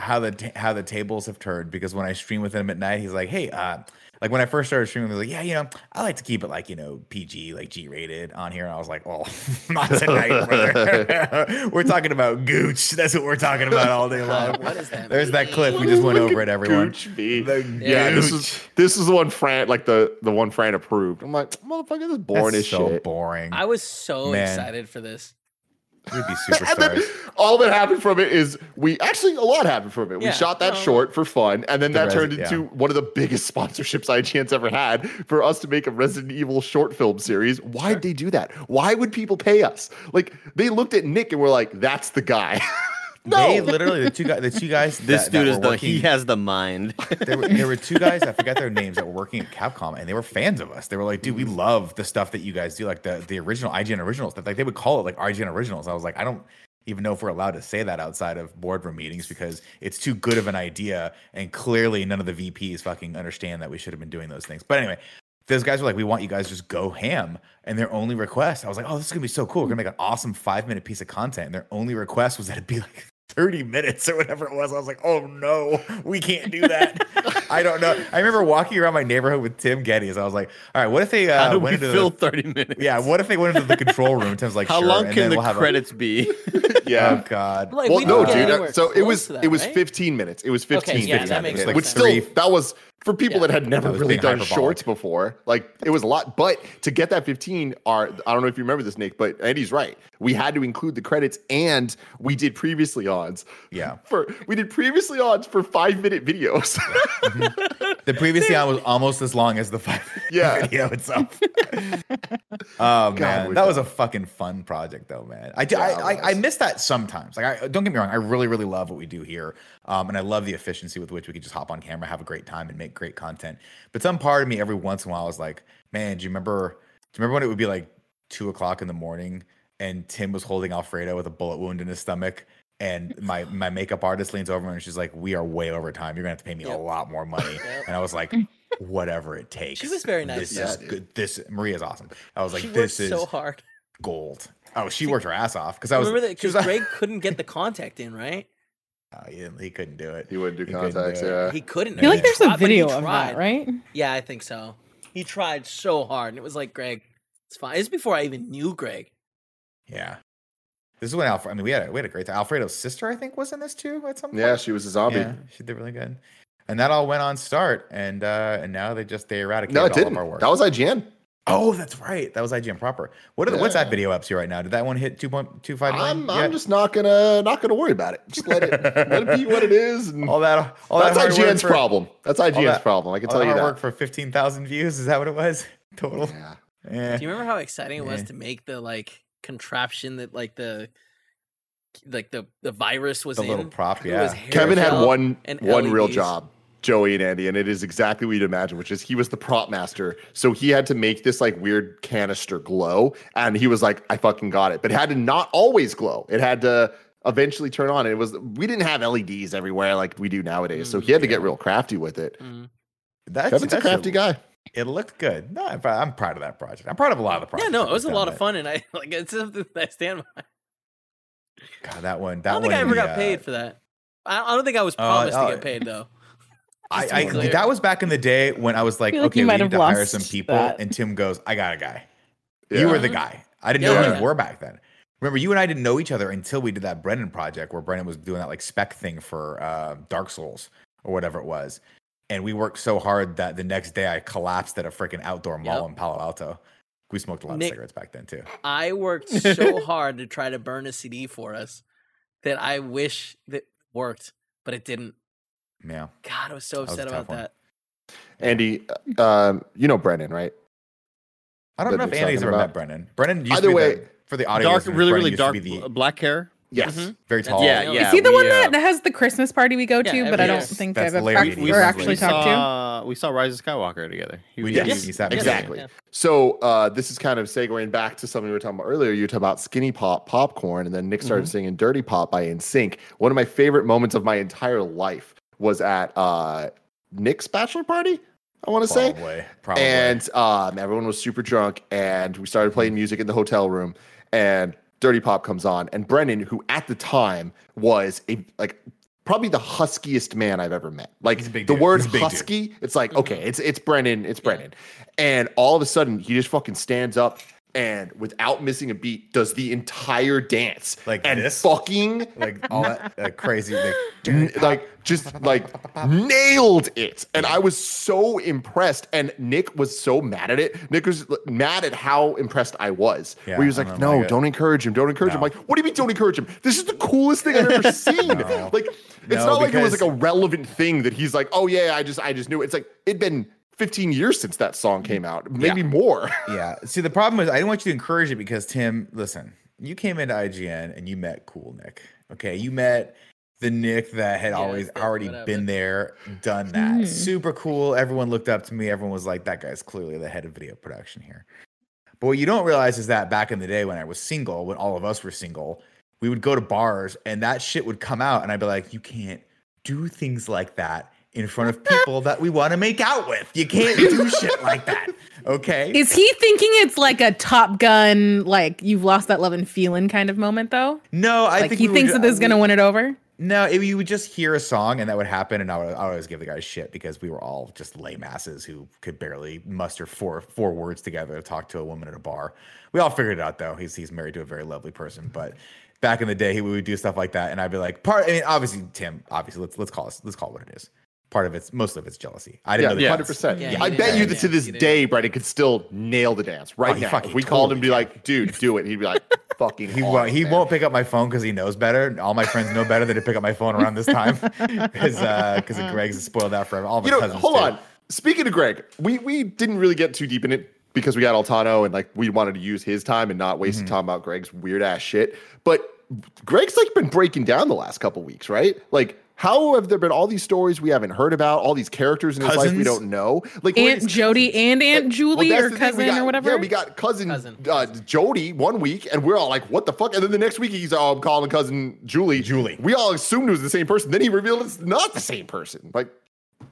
how the ta- how the tables have turned because when I stream with him at night, he's like, "Hey, uh, like when I first started streaming, he was like, yeah, you know, I like to keep it like you know PG, like G rated on here." And I was like, "Oh, not tonight, brother. we're talking about Gooch. That's what we're talking about all day long." What is that? There's that clip we just went over it, everyone. Gooch me. The Yeah, this is this is the one Fran like the the one Fran approved. I'm like, motherfucker, this is boring That's as so shit. boring. I was so Man. excited for this. We'd be And then superstars. all that happened from it is we actually a lot happened from it. We shot that no. short for fun, and then The that Resi- turned yeah. into one of the biggest sponsorships IGN's ever had for us to make a Resident Evil short film series. Why'd they do that? Why would people pay us? Like they looked at Nick and were like, "That's the guy." They literally the two guys, the two guys. This that, dude that is were the working, he has the mind. there, were, there were two guys I forgot their names that were working at Capcom, and they were fans of us. They were like, "Dude, we mm. love the stuff that you guys do, like the the original IGN original stuff." Like they would call it like IGN originals. I was like, I don't even know if we're allowed to say that outside of boardroom meetings because it's too good of an idea, and clearly none of the VPs fucking understand that we should have been doing those things. But anyway. Those guys were like, "We want you guys to just go ham," and their only request, I was like, "Oh, this is gonna be so cool. We're gonna make an awesome five minute piece of content." And their only request was that it'd be like 30 minutes or whatever it was. I was like, oh no, we can't do that. I don't know. I remember walking around my neighborhood with Tim Gettys. I was like, all right, what if they How uh, do went we into fill the, thirty minutes? yeah, what if they went into the control room? Tim's like, How sure, long and can then the we'll have a- credits be? yeah. Oh God. Like, well, we no, dude. anywhere So it was that, it was right? 15 minutes. It was 15 yeah, minutes. that makes Like Which sense. still that was for people Yeah. that had never really done hyperbolic. shorts before. Like it was a lot, but to get that 15 are I don't know if you remember this, Nick, but Eddie's right. We had to include the credits and we did previously odds. Yeah. For we did previously odds for five minute videos. The previous one was almost as long as the five Yeah. video itself. oh man, we're that was a fucking fun project though, man. I, Yeah, I, I I miss that sometimes. Like, I don't get me wrong, I really really love what we do here, um, and I love the efficiency with which we can just hop on camera, have a great time, and make great content. But some part of me every once in a while is like, man, do you remember? Do you remember when it would be like two o'clock in the morning and Tim was holding Alfredo with a bullet wound in his stomach? And my my makeup artist leans over and she's like, "We are way over time. You're gonna have to pay me Yep. a lot more money." Yep. And I was like, "Whatever it takes." She was very nice This about is it. good. This Maria's awesome. I was like, she "This is so hard. gold." Oh, she worked her ass off because I was. Remember that because was Greg couldn't get the contact in, right? Oh, he, didn't- he couldn't do it. he wouldn't do He couldn't contacts, do it. yeah. He couldn't. I feel like there's tried, a video of that, right? Yeah, I think so. He tried so hard, and it was like, Greg, it's fine. It's before I even knew Greg. Yeah. This is when Alfredo. I mean, we had a, we had a great time. Alfredo's sister, I think, was in this too at some point. Yeah, she was a zombie. Yeah, she did really good. And that all went on start, and uh and now they just they eradicated No, it all didn't. of our work. That was IGN. oh, that's right. That was IGN proper. What are the, what's that video up to right now? Did that one hit two point two five million? I'm, I'm just not gonna not gonna worry about it. Just let it let it be what it is. And all that. All that's that IGN's for- problem. That's IGN's that- problem. I can tell that you that. work for fifteen thousand views. Is that what it was total? Yeah. Yeah. Do you remember how exciting it was Yeah. to make the like contraption that like the like the the virus was The in? little prop, yeah. Kevin had gel one and one real job, Joey and Andy, and it is exactly what you'd imagine, which is he was the prop master. So he had to make this like weird canister glow, and he was like, "I fucking got it," but it had to not always glow. It had to eventually turn on. And it was we didn't have LEDs everywhere like we do nowadays, so he had to get real crafty with it. Mm. That's, Kevin's a that's crafty guy. It looked good. No, I'm proud, I'm proud of that project. I'm proud of a lot of the projects. Yeah, no, it was a lot of but- fun, and I like it's something that I stand by. God, that one. That I don't think one I ever the, got uh, paid for that. I, I don't think I was Uh, promised oh, to get paid though. I, Just to be I that was back in the day when I was like, feel like okay, you we need to hire some people, that. and Tim goes, I got a guy. Yeah. You were the guy. I didn't Yeah, know who yeah. you were back then. Remember, you and I didn't know each other until we did that Brennan project where Brennan was doing that like spec thing for uh, Dark Souls or whatever it was. And we worked so hard that the next day I collapsed at a freaking outdoor mall Yep. in Palo Alto. We smoked a lot Nick- of cigarettes back then too. I worked so hard to try to burn a CD for us that I wish that worked, but it didn't. Yeah. God, I was so was a upset tough about one. that. Andy, uh, um, you know Brennan, right? I don't That know if Nick's Andy's talking ever about. met Brennan. Brennan used Either to be way, the, for the audio. dark, really, Brennan really dark, the black hair. Yes. Mhm. very tall. Yeah, yeah. Is he the we, one uh, that, that has the Christmas party we go to? Yeah, but I don't year. think That's I've Larry ever Mead. or We- actually we talked to. saw, We saw Rise of Skywalker together. He We did. Yes. He sat next to me. Exactly. Yeah. So uh, this is kind of segueing back to something we were talking about earlier. You were talking about Skinny Pop popcorn, and then Nick started singing Dirty Pop by NSYNC. One of my favorite moments of my entire life was at uh, Nick's bachelor party. I want to say, Probably. Probably. and um, everyone was super drunk, and we started playing music in the hotel room, and Dirty Pop comes on, and Brennan, who at the time was a like probably the huskiest man I've ever met. Like He's a big the dude. word big dude. husky, it's like mm-hmm. okay, it's it's Brennan, it's Brennan, and all of a sudden he just fucking stands up. And without missing a beat, does the entire dance Like and this? fucking like all that uh, crazy. Like, n- like just like nailed it and i was so impressed and nick was so mad at it nick was mad at how impressed i was Yeah, where he was like no like don't encourage him don't encourage him No. like what do you mean don't encourage him this is the coolest thing i've ever seen No. like it's No, not like it was like a relevant thing that he's like oh yeah i just i just knew it. it's like it'd been 15 years since that song came out maybe more yeah. See, the problem is I didn't want you to encourage it because Tim, listen, you came into IGN and you met cool Nick. Okay, you met the Nick that had Yeah, always already whatever. been there, done that. Hmm. Super cool. Everyone looked up to me. Everyone was like, "That guy's clearly the head of video production here." But what you don't realize is that back in the day when I was single, when all of us were single, we would go to bars and that shit would come out, and I'd be like, "You can't do things like that." In front of people that we want to make out with. You can't do shit like that. Okay. Is he thinking it's like a Top Gun, like you've lost that love and feeling kind of moment though? No, I Like think he would thinks that this is gonna win it over? No, it, you would just hear a song and that would happen, and I would, I would always give the guys shit because we were all just lame asses who could barely muster four four words together to talk to a woman at a bar. We all figured it out though. He's he's married to a very lovely person, but back in the day, he we would do stuff like that, and I'd be like, part. I mean, obviously, Tim. Obviously, let's let's call it let's call it what it is. Part of it's most of it's jealousy. I didn't yeah, know the yeah. hundred dance. percent. Yeah, he I bet you that to this day, Brennan could still nail the dance right Oh, now. fucking If we called him and be like, "Dude, do it," he'd be like, "Fucking." He won't. He man. won't pick up my phone because he knows better. All my friends know better than to pick up my phone around this time because because Greg's has spoiled that forever. All my You know, cousins. hold too. on. Speaking of Greg, we we didn't really get too deep in it because we got Altano and like we wanted to use his time and not waste Mm-hmm. time about Greg's weird ass shit. But Greg's like been breaking down the last couple weeks, right? Like. How have there been all these stories we haven't heard about? All these characters in his life we don't know. Like Aunt where's- Jody and Aunt Well, Julie that's or the thing, we cousin got- or whatever? Yeah, we got cousin, Cousin. Uh, Jody one week, and we're all like, "What the fuck?" And then the next week, he's, "Oh, I'm calling cousin Julie." Julie. We all assumed it was the same person. Then he revealed it's not the same person. Like,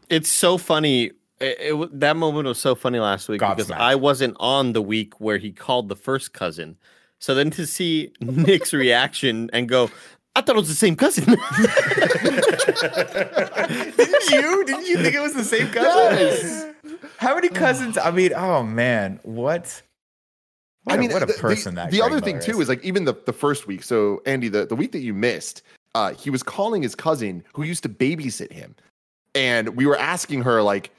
it's so funny. It, it that moment was so funny last week because Gobsmacked. I wasn't on the week where he called the first cousin. So then to see Nick's reaction and go, I thought it was the same cousin. Didn't you? Didn't you think it was the same cousin? How many cousins? I mean, oh man, what? What I a- mean, what a the- person the, that. The other thing Miller too is like even the the first week. So Andy, the the week that you missed, uh, he was calling his cousin who used to babysit him, and we were asking her like,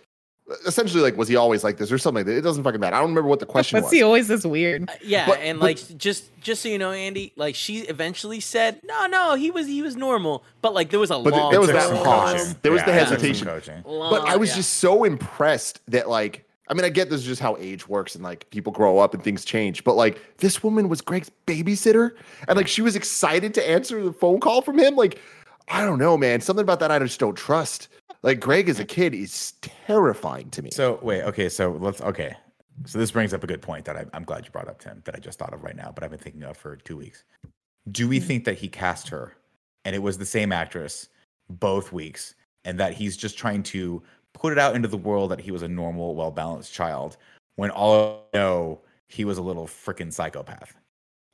essentially like, was he always like this or something like that? It doesn't fucking matter. I don't remember what the question What's was. he always this weird? Uh, Yeah, But- and but- like just just so you know, Andy, like she eventually said, "No, no, he was he was normal," but like there was a But long there was that pause. coaching. There was the Yeah, it hesitation. coaching. long- but I was yeah. just so impressed that like I mean I get this is just how age works and like people grow up and things change but like this woman was Greg's babysitter and like she was excited to answer the phone call from him like I don't know man something about that I just don't trust like Greg as a mm. kid is terrifying to me So wait, okay, so let's okay. So this brings up a good point that I, I'm glad you brought up, Tim. That I just thought of right now, but I've been thinking of for two weeks. Do we mm. think that he cast her, and it was the same actress both weeks, and that he's just trying to put it out into the world that he was a normal, well balanced child, when all I know he was a little freaking psychopath.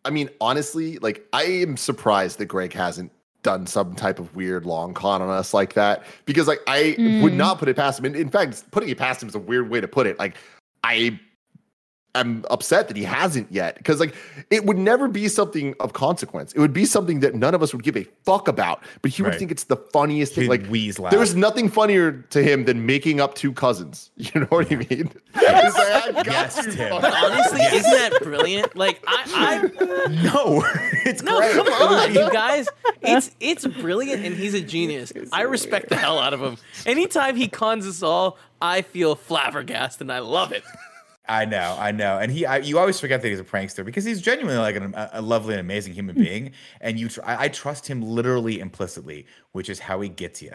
I mean honestly like I am surprised that Greg hasn't done some type of weird long con on us like that because like I would Mm. not put it past him. In fact, putting it past him is a weird way to put it. Like I am upset that he hasn't yet because like it would never be something of consequence. It would be something that none of us would give a fuck about, but he would think it's the funniest thing. He'd Like wheeze loud. there was nothing funnier to him than making up two cousins. You know what I mean? He's like, I got Yes, you, Tim. fuck. Honestly, isn't that brilliant? Like I, I No, it's No, great. come on, you guys. It's it's brilliant, and he's a genius. I respect the hell out of him. Anytime he cons us all, I feel flabbergasted, and I love it. I know, I know, and he, I, you always forget that he's a prankster because he's genuinely like an, a, lovely and amazing human hmm. being, and you, tr- I, I trust him literally implicitly, which is how he gets you.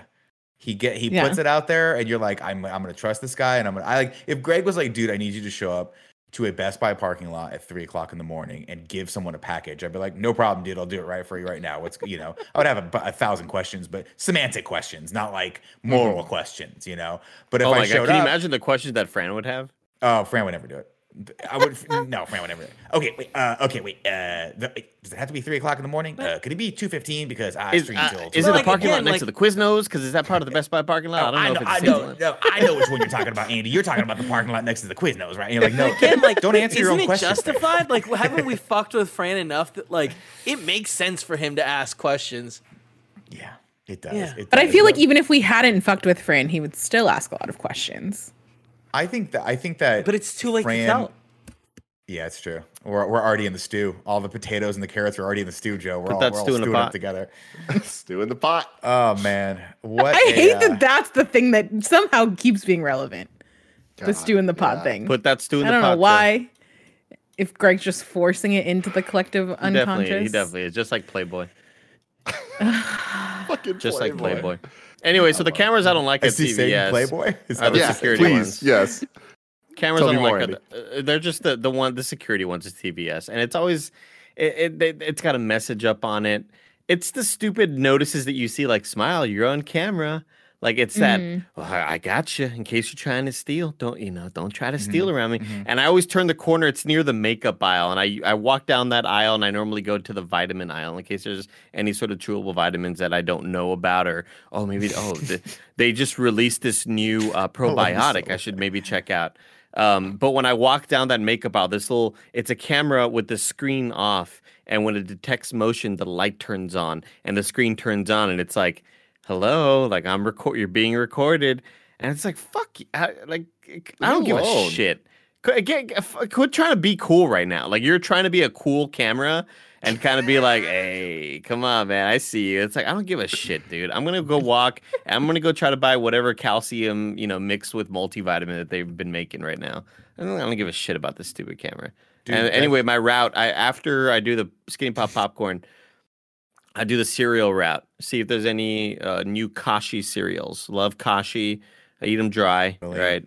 He get, he Yeah. puts it out there, and you're like, I'm, I'm gonna trust this guy, and I'm gonna, I like, if Greg was like, dude, I need you to show up to a Best Buy parking lot at three o'clock in the morning and give someone a package, I'd be like, no problem, dude, I'll do it right for you right now. What's, you know, I would have a, a thousand questions, but semantic questions, not like mm-hmm. moral questions, you know. But if oh I my showed god! Can you imagine the questions that Fran would have? Oh, Fran would never do it. I would no, Fran would never do it. Okay, wait. Uh, okay, wait. Uh, the, does it have to be three o'clock in the morning? Uh, could it be two fifteen? Because I Is, stream uh, till. is it a like, parking lot again, next like- to the Quiznos? Because is that part of the Best Buy parking lot? Oh, I don't know I know, I if it's know, no, I know which one you're talking about, Andy. You're talking about the parking lot next to the Quiznos, right? And you're like, no, Again, like, don't answer your isn't own it question. justified? Like, haven't we fucked with Fran enough that like it makes sense for him to ask questions? Yeah, it does. Yeah. it But I feel like even if we hadn't fucked with Fran, he would still ask a lot of questions. I think that I think that, But it's too late Fran- to tell. Yeah, it's true. We're, we're already in the stew. All the potatoes and the carrots are already in the stew, Joe. We're Put all, that we're all in a stewing up pot. together. Stew in the pot. Oh man, what? I a, hate uh, that that's the thing that somehow keeps being relevant. the God, stew in the pot yeah. thing. Put that stew in I the pot. I don't know Joe. why. If Greg's just forcing it into the collective He unconscious. definitely, he definitely is just like Playboy, Fucking just like Playboy. Anyway, so the cameras I don't like at Is he CVS. Playboy? Is that the Yeah, security please. ones. Yes. cameras Tell I don't like. uh, they're just the the one the security ones at CVS, and it's always it, it it's got a message up on it. It's the stupid notices that you see, like "Smile, you're on camera." Like it's that. "Well, I I got you in case you're trying to steal. Don't you know? Don't try to steal around me. And I always turn the corner. It's near the makeup aisle, and I I walk down that aisle, and I normally go to the vitamin aisle in case there's any sort of chewable vitamins that I don't know about, or oh maybe oh the, they just released this new uh, probiotic. I should maybe check out. Um, but when I walk down that makeup aisle, this little it's a camera with the screen off, and when it detects motion, the light turns on, and the screen turns on, and it's like, "Hello, like I'm record, you're being recorded," and it's like, "Fuck, you. I, like I don't give a shit." Quit, get, f- quit trying to be cool right now. Like you're trying to be a cool camera and kind of be like, "Hey, come on, man, I see you." It's like I don't give a shit, dude. I'm gonna go walk. and I'm gonna go try to buy whatever calcium, you know, mixed with multivitamin that they've been making right now. I don't, I don't give a shit about this stupid camera. Dude, and anyway, my route, I after I do the skinny pop popcorn, I do the cereal route. See if there's any uh, new Kashi cereals. Love Kashi. I eat them dry, Really? right?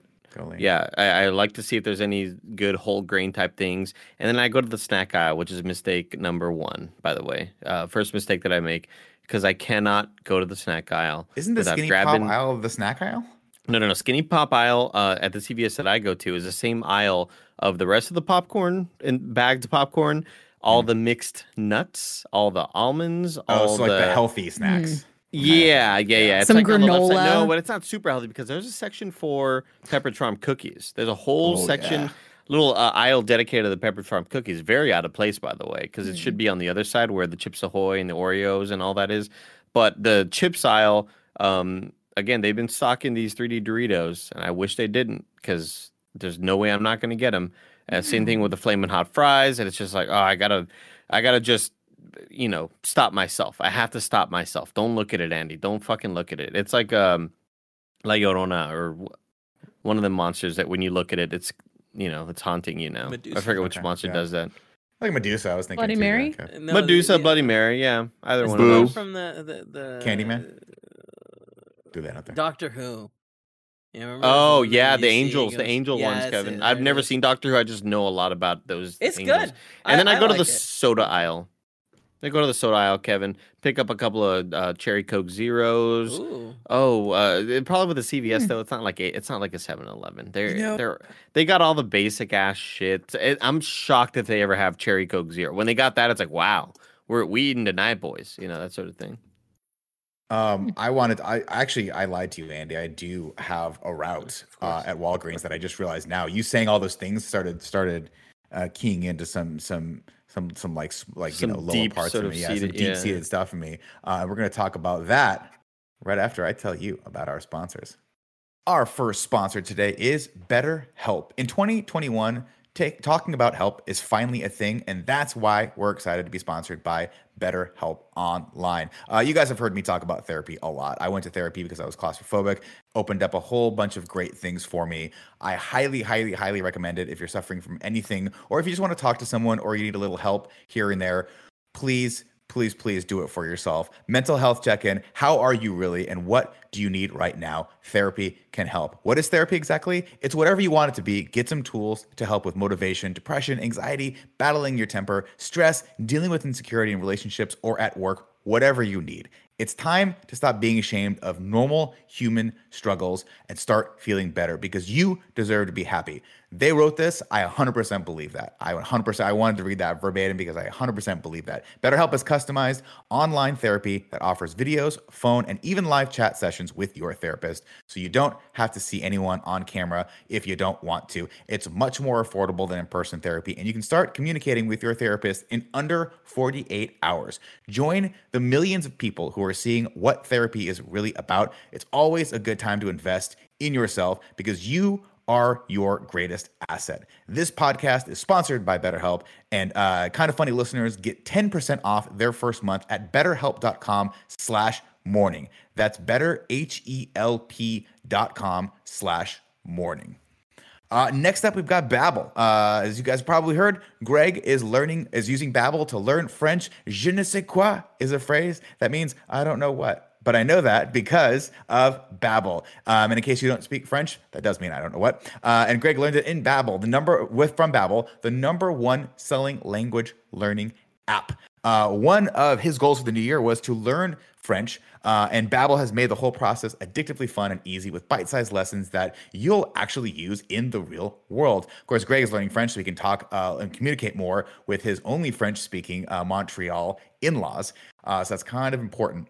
Yeah, I, I like to see if there's any good whole grain type things, and then I go to the snack aisle, which is mistake number one, by the way. Uh, first mistake that I make because I cannot go to the snack aisle Isn't the skinny grabbing. pop aisle the snack aisle? No, no, no. Skinny pop aisle uh, at the CVS that I go to is the same aisle of the rest of the popcorn and bagged popcorn, all the mixed nuts, all the almonds. Oh, all so like the, the healthy snacks. yeah, yeah, yeah. It's Some like on the left side. granola. No, but it's not super healthy because there's a section for Pepperidge Farm cookies. There's a whole Oh, section, yeah. little uh, aisle dedicated to the Pepperidge Farm cookies. Very out of place, by the way, because it Mm. should be on the other side where the Chips Ahoy and the Oreos and all that is. But the chips aisle, um, again, they've been stocking these 3D Doritos, and I wish they didn't because there's no way I'm not going to get them. Uh, same thing with the flaming hot fries, and it's just like, oh, I gotta, I gotta just you know, stop myself. I have to stop myself. Don't look at it, Andy. Don't fucking look at it. It's like um La Llorona or one of the monsters that when you look at it, it's you know, it's haunting you now. I forget which Okay, monster yeah. does that. Like Medusa, I was thinking. Bloody too, yeah, Mary? okay. No, Medusa, the- Bloody Mary, yeah. Either one the of those. from the the, the Candyman? Do that out there. Doctor Who. You Oh from yeah, the BBC angels, the angel Yeah, ones, Kevin. it, I've there never seen Doctor Who. I just know a lot about those. It's angels. good. And then I, go to the it. soda aisle. I go to the soda aisle, Kevin. Pick up a couple of uh, cherry Coke Zeros. Ooh. Oh, uh, it- probably with the CVS though. It's not like a, it's not like a 7-Eleven. They're You know- they're they got all the basic ass shit. It, I'm shocked if they ever have cherry Coke Zero. When they got that, it's like wow, we're we eating tonight, boys. You know that sort of thing. Um, I wanted. I actually, I lied to you, Andy. I do have a route uh, at Walgreens that I just realized now. You saying all those things started started uh, keying into some some some some like like Some you know lower parts of me, yeah, some seated- deep yeah. seated stuff in me. Uh, we're gonna talk about that right after I tell you about our sponsors. Our first sponsor today is BetterHelp. In 2021, take, talking about help is finally a thing, and that's why we're excited to be sponsored by BetterHelp Online. Uh, you guys have heard me talk about therapy a lot. I went to therapy because I was claustrophobic, opened up a whole bunch of great things for me. I highly, highly, highly recommend it if you're suffering from anything, or if you just want to talk to someone or you need a little help here and there. Please please, please do it for yourself. Mental health check in. How are you really? And what do you need right now? Therapy can help. What is therapy exactly? It's whatever you want it to be. Get some tools to help with motivation, depression, anxiety, battling your temper, stress, dealing with insecurity in relationships or at work, whatever you need. It's time to stop being ashamed of normal human struggles and start feeling better because you deserve to be happy. They wrote this. I 100% believe that. I 100%. I wanted to read that verbatim because I 100% believe that. BetterHelp is customized online therapy that offers videos, phone, and even live chat sessions with your therapist. So you don't have to see anyone on camera if you don't want to. It's much more affordable than in person therapy, and you can start communicating with your therapist in under 48 hours. Join the millions of people who are seeing what therapy is really about. It's always a good time to invest in yourself because you are your greatest asset. This podcast is sponsored by BetterHelp, and uh, kind of funny listeners get 10% off their first month at betterhelp.com slash morning. That's better, H-E-L-P dot com slash morning. Uh, next up, we've got Babbel. Uh, as you guys probably heard, Greg is learning is using Babbel to learn French. Je ne sais quoi is a phrase that means I don't know what, but I know that because of Babbel. Um, and in case you don't speak French, that does mean I don't know what. Uh, and Greg learned it in Babbel, the number with from Babbel, the number one selling language learning app. Uh, one of his goals for the new year was to learn French, uh, and Babbel has made the whole process addictively fun and easy with bite-sized lessons that you'll actually use in the real world. Of course, Greg is learning French so he can talk uh, and communicate more with his only French-speaking uh, Montreal in-laws. Uh, so that's kind of important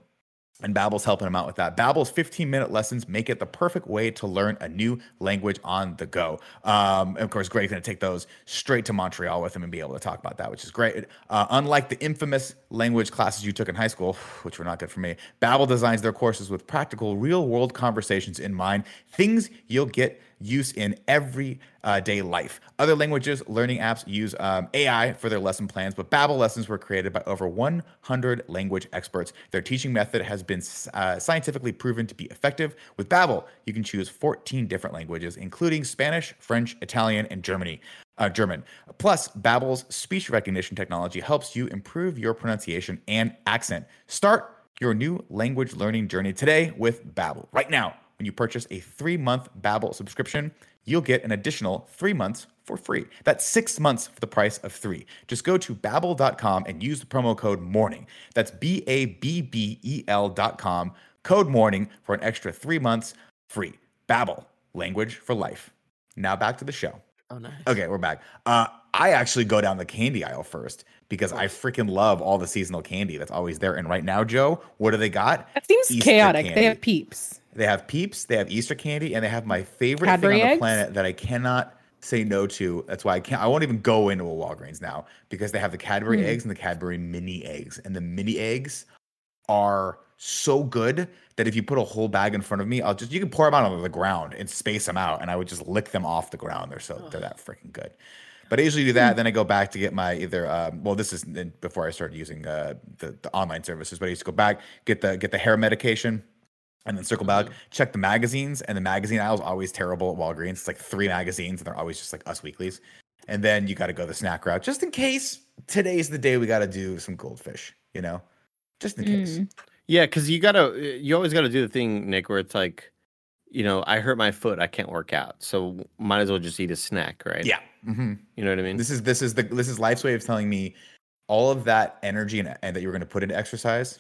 and Babbel's helping him out with that. Babbel's 15-minute lessons make it the perfect way to learn a new language on the go. Um, of course, Greg's going to take those straight to Montreal with him and be able to talk about that, which is great. Uh, unlike the infamous language classes you took in high school, which were not good for me, Babbel designs their courses with practical, real-world conversations in mind, things you'll get use in every uh, life. Other languages learning apps use um, AI for their lesson plans, but Babbel lessons were created by over 100 language experts. Their teaching method has been uh, scientifically proven to be effective. With Babbel, you can choose 14 different languages, including Spanish, French, Italian, and Germany. Uh, German. Plus, Babbel's speech recognition technology helps you improve your pronunciation and accent. Start your new language learning journey today with Babbel. Right now, when you purchase a three-month Babbel subscription, you'll get an additional three months for free. That's six months for the price of three. Just go to babbel.com and use the promo code MORNING. That's B-A-B-B-E-L dot com, code MORNING for an extra three months free. Babbel, language for life. Now back to the show. Oh, nice. Okay, we're back. Uh, I actually go down the candy aisle first because I freaking love all the seasonal candy that's always there. And right now, Joe, what do they got? That seems Easter chaotic. They have peeps. They have Peeps, they have Easter candy, and they have my favorite Cadbury thing on the eggs? planet that I cannot say no to. That's why I can't. I won't even go into a Walgreens now because they have the Cadbury Hmm. eggs and the Cadbury mini eggs, and the mini eggs are so good that if you put a whole bag in front of me, I'll just you can pour them out on the ground and space them out, and I would just lick them off the ground. They're so they're that freaking good. But I usually do that. Then I go back to get my either. Um, well, this is before I started using uh, the, the online services. But I used to go back get the get the hair medication, and then circle back, check the magazines. And the magazine aisle is always terrible at Walgreens. It's like three magazines, and they're always just like Us Weeklies. And then you got to go the snack route just in case today's the day we got to do some goldfish. You know, just in case. Mm. Yeah, because you gotta, you always gotta do the thing, Nick, where it's like, you know, I hurt my foot, I can't work out, so might as well just eat a snack, right? Yeah. hmm you know what I mean. This is this is the this is life's way of telling me all of that energy and, and that you were going to put into exercise,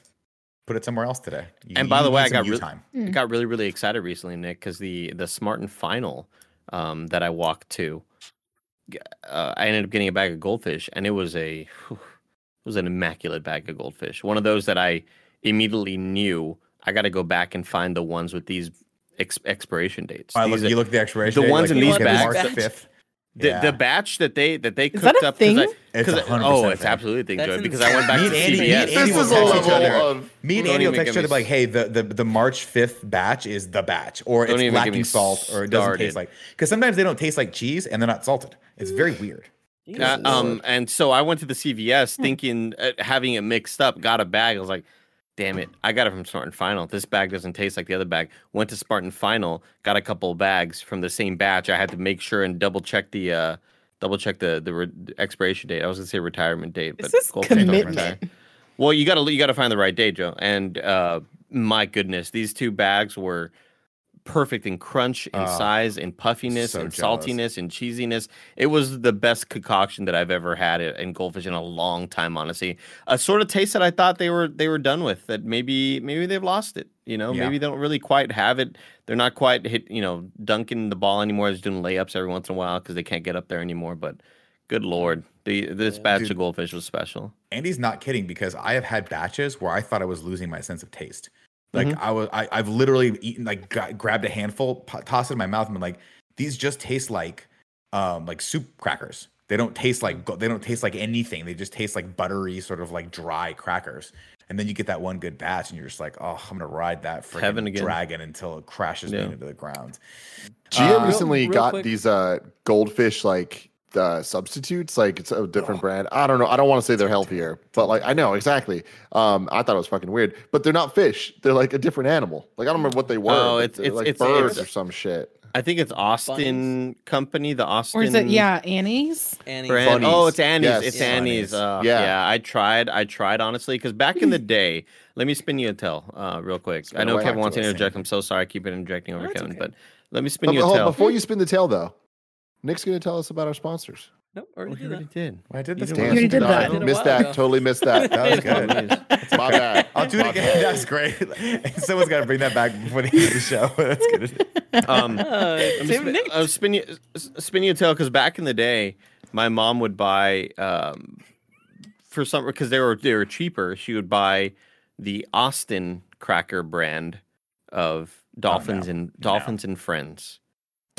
put it somewhere else today. You- And by the way, I got you real- time. I got really, really excited recently, Nick, because the the Smart and Final um, that I walked to, uh, I ended up getting a bag of goldfish, and it was a whew, it was an immaculate bag of goldfish. One of those that I immediately knew I got to go back and find the ones with these ex- expiration dates. I look, are- you look at the expiration. the date, ones like, in these bags- March fifth. The, the batch that they that they Is cooked that a up 'cause I, thing? It's 'cause I- 100% oh a it's absolutely a thing, That's Joey, because I went back Me to and Andy- me and CVS. Andy This will is a level other. of Me and Andy will text each other like, "Hey, the, the the March fifth batch is the batch, or Don't it's lacking salt, or it doesn't started. taste like." Because sometimes they don't taste like cheese, and they're not salted. It's very weird. Uh, um, and so I went to the CVS thinking, uh, having it mixed up, got a bag. I was like, damn it, I got it from Smart and Final. This bag doesn't taste like the other bag. Went to Smart and Final, got a couple of bags from the same batch. I had to make sure and double check the uh, double check the the re- expiration date. I was gonna say retirement date, but This don't commitment. Well, you gotta you gotta find the right date, Joe. And uh, my goodness, these two bags were perfect in crunch and Oh, size and puffiness so and jealous. saltiness and cheesiness. It was the best concoction that I've ever had in goldfish in a long time, honestly. A sort of taste that I thought they were they were done with. That maybe maybe they've lost it. You know, Yeah. maybe they don't really quite have it. They're not quite hit. You know, dunking the ball anymore. Just doing layups every once in a while because they can't get up there anymore. But good lord, the this batch Dude. of goldfish was special. Andy's not kidding because I have had batches where I thought I was losing my sense of taste. Like Mm-hmm. I was, I, I've literally eaten, like, gra- grabbed a handful, po- tossed it in my mouth, and been like, these just taste like, um, like soup crackers. They don't taste like, go- they don't taste like anything. They just taste like buttery, sort of like dry crackers. And then you get that one good batch, and you're just like, oh, I'm gonna ride that Heaven freaking again. dragon until it crashes me into the ground. Gia Uh, recently real got quick- these uh goldfish like uh substitutes like it's a different brand i don't know i don't want to say they're healthier but like i know exactly um i thought it was fucking weird but they're not fish they're like a different animal like i don't remember what they were Oh, it's- it's- like it's- birds it's- or some shit I think it's Austin Company, the Austin. Or is it yeah, Annie's? Annie's. brand. Bunnies. Oh, it's Annie's. Yes. It's Yeah. Annie's. Uh, Yeah. yeah. I tried. I tried honestly because back in the day, let me spin you a tell uh, real quick. I know. Kevin wants to Listen. interject. I'm so sorry. I keep it interjecting over No, it's Kevin, okay. but let me spin But you a hold- tell. before you spin the tail though nick's gonna tell us about our sponsors Nope, Oh, already he did already that. did. I did You this. didn't dance. already did that. Did missed that ago. totally missed that That was good. my bad I'll do it again. bad. That's great. Someone's got to bring that back before the end of the show. That's good. Um, Uh, I'm Tim spin, Nick. I'm spin you, s- spin you a tale because back in the day, my mom would buy um, for some because they were they were cheaper. She would buy the Austin cracker brand of dolphins no. and dolphins and friends.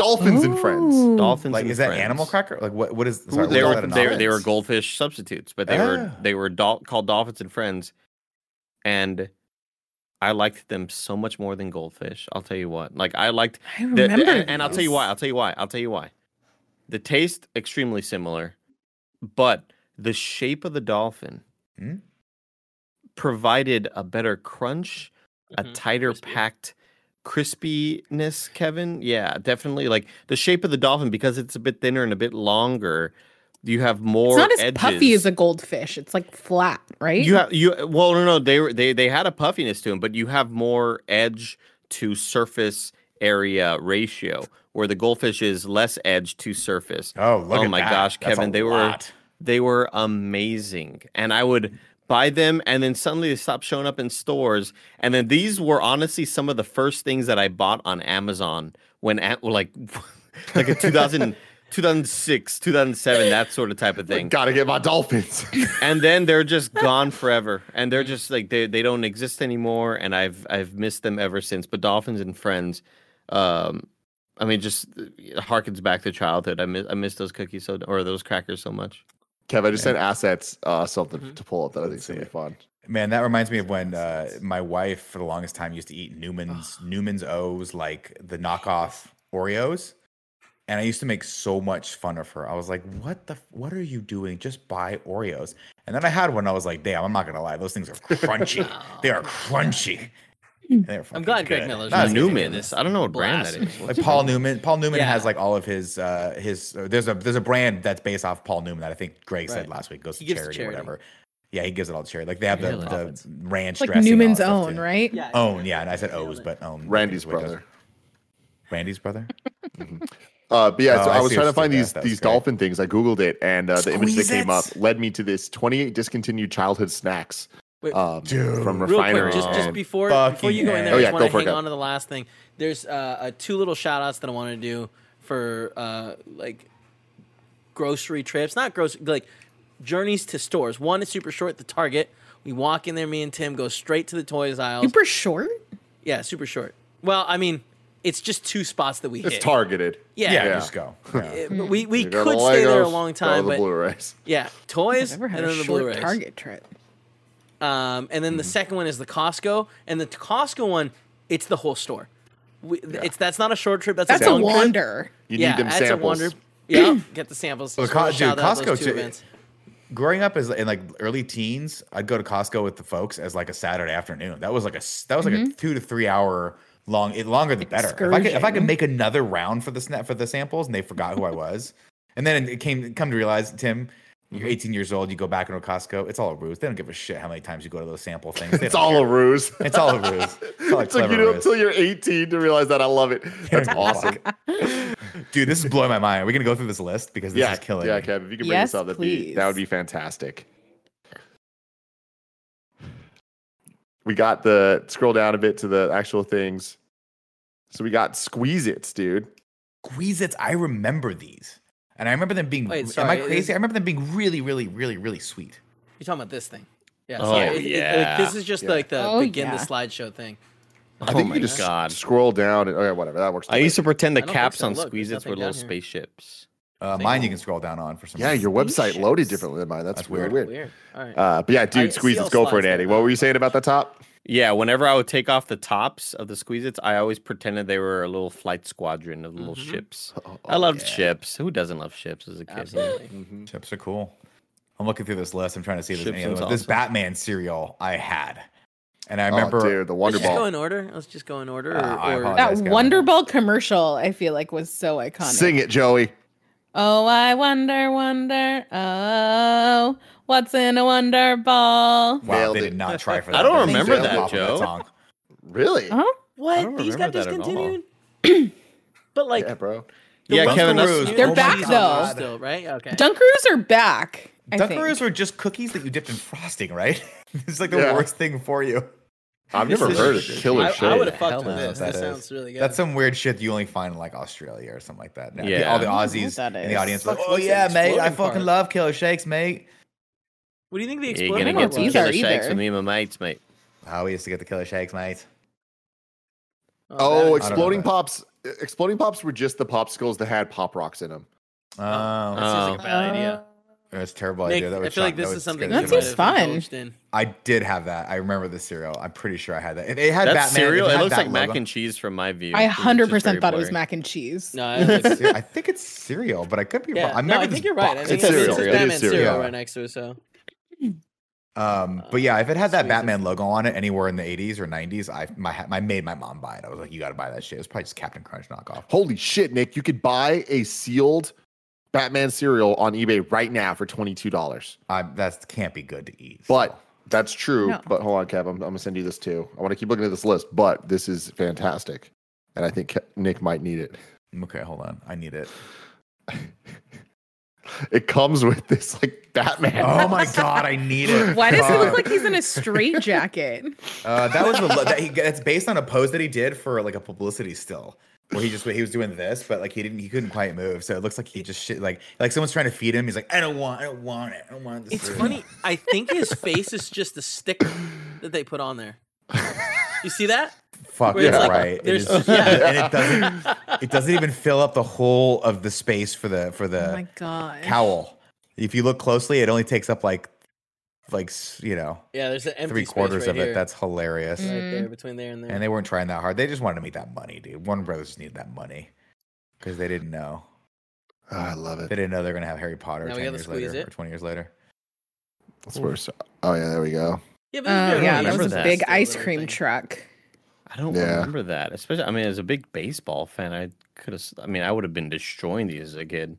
Dolphins and friends Dolphins Like, and is that animal cracker? Like, what? What is? Sorry, they were they, anonymous? they were goldfish substitutes, but they were Ah. they were dol- called dolphins and friends, and I liked them so much more than goldfish. I'll tell you what. Like I liked I the- remember. the- and, and I'll tell you why. I'll tell you why. I'll tell you why. The taste extremely similar, but the shape of the dolphin Hmm? provided a better crunch, a Mhm, tighter crispy. packed crispiness. Kevin, yeah, definitely. Like the shape of the dolphin because it's a bit thinner and a bit longer. You have more. It's not as edges. puffy as a goldfish. It's like flat, right? You have you well no no they were they they had a puffiness to them, but you have more edge to surface area ratio where the goldfish is less edge to surface. Oh, look oh at my that. gosh, That's a Kevin, they were they were amazing, and I would buy them, and then suddenly they stopped showing up in stores, and then these were honestly some of the first things that I bought on Amazon when at like like a 2000. 2006, 2007, that sort of type of thing. Gotta get my dolphins. And then they're just gone forever. And they're just like they, they don't exist anymore and i've i've missed them ever since. But dolphins and friends um i mean just harkens back to childhood. I miss i miss those cookies so or those crackers so much kev i just sent assets uh something Mhm. to pull up that i think Let's is gonna be fun Man, that reminds me of when uh, my wife, for the longest time, used to eat Newman's Newman's O's, like the knockoff Oreos, and I used to make so much fun of her. I was like, "What the? What are you doing? Just buy Oreos." And then I had one. I was like, "Damn, I'm not gonna lie, those things are crunchy. they are crunchy." And They're I'm fucking glad Greg. Miller's Not not as gonna good. do newman this i don't know what brand that blast. is like Paul? Newman. Paul Newman Yeah. has like all of his uh his uh, there's a there's a brand that's based off Paul Newman that I think Greg said last week goes to gives to charity, charity. or whatever. Yeah, he gives it all to charity. Like they have Really? the, the ranch like dressing and all Newman's own, too. right? Yeah. Own, yeah, and I said O's, but own. randy's Wait, does- brother Randy's brother. Uh, but yeah, Oh, so I I was trying to find you these these great. dolphin things. I googled it, and uh, the image that came up led me to this 28 discontinued childhood snacks Wait, um, Dude. from Real quick, just just before before you go in there, A. I Oh, just yeah, want to for it, hang on to the last thing. There's uh, uh, two little shout outs that I want to do for uh, like grocery trips, not grocery, like journeys to stores. One is super short, the Target. We walk in there, me and Tim go straight to the toys aisle. Super short. Yeah, super short. Well, I mean, it's just two spots that we It's hit. targeted. Yeah, Yeah, Yeah. just go. Yeah. We we could go to stay there a Legos, long go to time, the but Blu-rays. yeah, toys Never and then the short Blu-rays. Target trip. Um, and then the second one is the Costco, and the Costco one, it's the whole store. We, It's that's not a short trip. That's, That's a a long trip. wonder. You yeah, need them samples. that's samples. a wonder. Yeah, get the samples. Well, Just Co- dude, Costco those two too- events. Growing up as in like early teens, I'd go to Costco with the folks as like a Saturday afternoon. That was like a s- that was like a two to three hour long. It longer the better. If I could if I could make another round for the snap for the samples, and they forgot who I was, and then it came come to realize Tim. You're mm-hmm. 18 years old. You go back into a Costco. It's all a ruse. They don't give a shit how many times you go to those sample things. It's all care. a ruse. It's all a ruse. It's all a It took you clever to- ruse. until you're 18 to realize that. I love it. That's awesome. Dude, this is blowing my mind. Are we gonna go through this list because this yeah, is killing yeah, me. Kev. If you could bring Yes, this up, that'd be, that would be fantastic. We got the scroll down a bit to the actual things. So we got squeeze its, dude. Squeeze-Its, I remember these. And I remember them being Wait, am sorry, I is- crazy? I remember them being really, really, really, really sweet. You're talking about this thing. Yeah. Oh, so it- it- it- this is just Yeah. like the Oh, begin yeah. the slideshow thing. I Oh think my you just God. scroll down and okay, whatever. That works. I used to pretend the I don't think caps so. on Look, squeeze its were little here. spaceships. Uh, mine you. you can scroll down on for some Yeah, reason. your website loaded differently than mine. That's, That's weird. weird. weird. Weird. All right. Uh, but yeah, I dude, squeeze its. Go for it, Andy. What were you saying about the top? Yeah, whenever I would take off the tops of the squeeze its, I always pretended they were a little flight squadron of little Mhm. ships. Oh, I loved yeah. ships. Who doesn't love ships as a kid? Absolutely. Chips are cool. I'm looking through this list. I'm trying to see if there's any other is ones. This. Batman cereal I had. And I Oh, remember dude, the Wonder Let's just go in order. Let's just go in order. Ah, I or, or. That Wonder Ball commercial, I feel like, was so iconic. Sing it, Joey. Oh, I wonder, wonder. Oh, what's in a Wonder Ball? wow, Nailed they it. did not try for I that. don't They remember that, off of Joe. song. Really? Huh? what? These got remember that at all. discontinued. but like, yeah, bro. the Yeah, ones Kevin, that that's- were- They're oh my back, God. though. Still, right? Okay. Dunkaroos are back. I think. Dunkaroos were just cookies that you dipped in frosting, right? it's like the Yeah. worst thing for you. I've This never is heard of shit. Killer I, I would have fucked with this. That that sounds really good. That's some weird shit you only find in like Australia or something like that. Now, Yeah. all the I don't know Aussies mm-hmm. in the audience, like, oh, oh yeah, mate, I fucking part?" love killer shakes, mate. What do you think the exploding You're exploding gonna get some killer are shakes either. with me and my mates, mate. Oh, we used to get the killer shakes, mate. Oh, oh that- exploding that. pops. Exploding pops were just the popsicles that had pop rocks in them. Oh, that seems like a bad uh, idea. That's a terrible Nick, idea. That I would feel like this would is something scare That shit seems fun. indulged in. me. I did have that. I remember the cereal. I'm pretty sure I had that. It, it had That Batman. cereal, it it looks that like mac logo. and cheese from my view. I It was just 100% very thought it was mac and cheese. No, I, think it's- I think it's cereal, but I could be yeah, wrong. I no, I think you're right. I think It's it says- cereal. It says It is Batman cereal. cereal right next to it. So Um, but yeah, if it had that Squeeze Batman logo on it anywhere in the 80s or 90s, I my I made my mom buy it. I was like, you got to buy that shit. It was probably just Captain Crunch knockoff. Holy shit, Nick! You could buy a sealed Batman cereal on eBay right now for twenty two dollars. I, that can't be good to eat. But that's true. No. But hold on, Kev. I'm, I'm gonna send you this too. I want to keep looking at this list, but this is fantastic, and I think Ke- Nick might need it. okay, hold on. I need it. It comes with this like Batman. Oh my god, I need it. Why does he look like he's in a straight jacket? Uh, that was the lo- that he, it's based on a pose that he did for like a publicity still, where he just he was doing this, but like he didn't he couldn't quite move, so it looks like he just shit like like someone's trying to feed him. He's like, I don't want, I don't want it, I don't want this. it's cereal." funny. I think his face is just a sticker that they put on there. You see that? Fuck Where it's yeah, like, right. It yeah. and it doesn't it doesn't even fill up the whole of the space for the for the Oh the my god. cowl. If you look closely, it only takes up like like you know Yeah, there's an empty three space quarters right of here, it. That's hilarious. right there mm-hmm. between there and there. And they weren't trying that hard. They just wanted to make that money, dude. Warner Brothers just needed that money because they didn't know. Oh, I love it They didn't know they're gonna have Harry Potter Now ten years later it. or twenty years later. That's where. it's- Oh yeah, there we go. yeah, but oh, it's yeah, that was a that. big still ice cream everything. truck. I don't Yeah. remember that. Especially, I mean, as a big baseball fan, I could have. I mean, I would have been destroying these as a kid.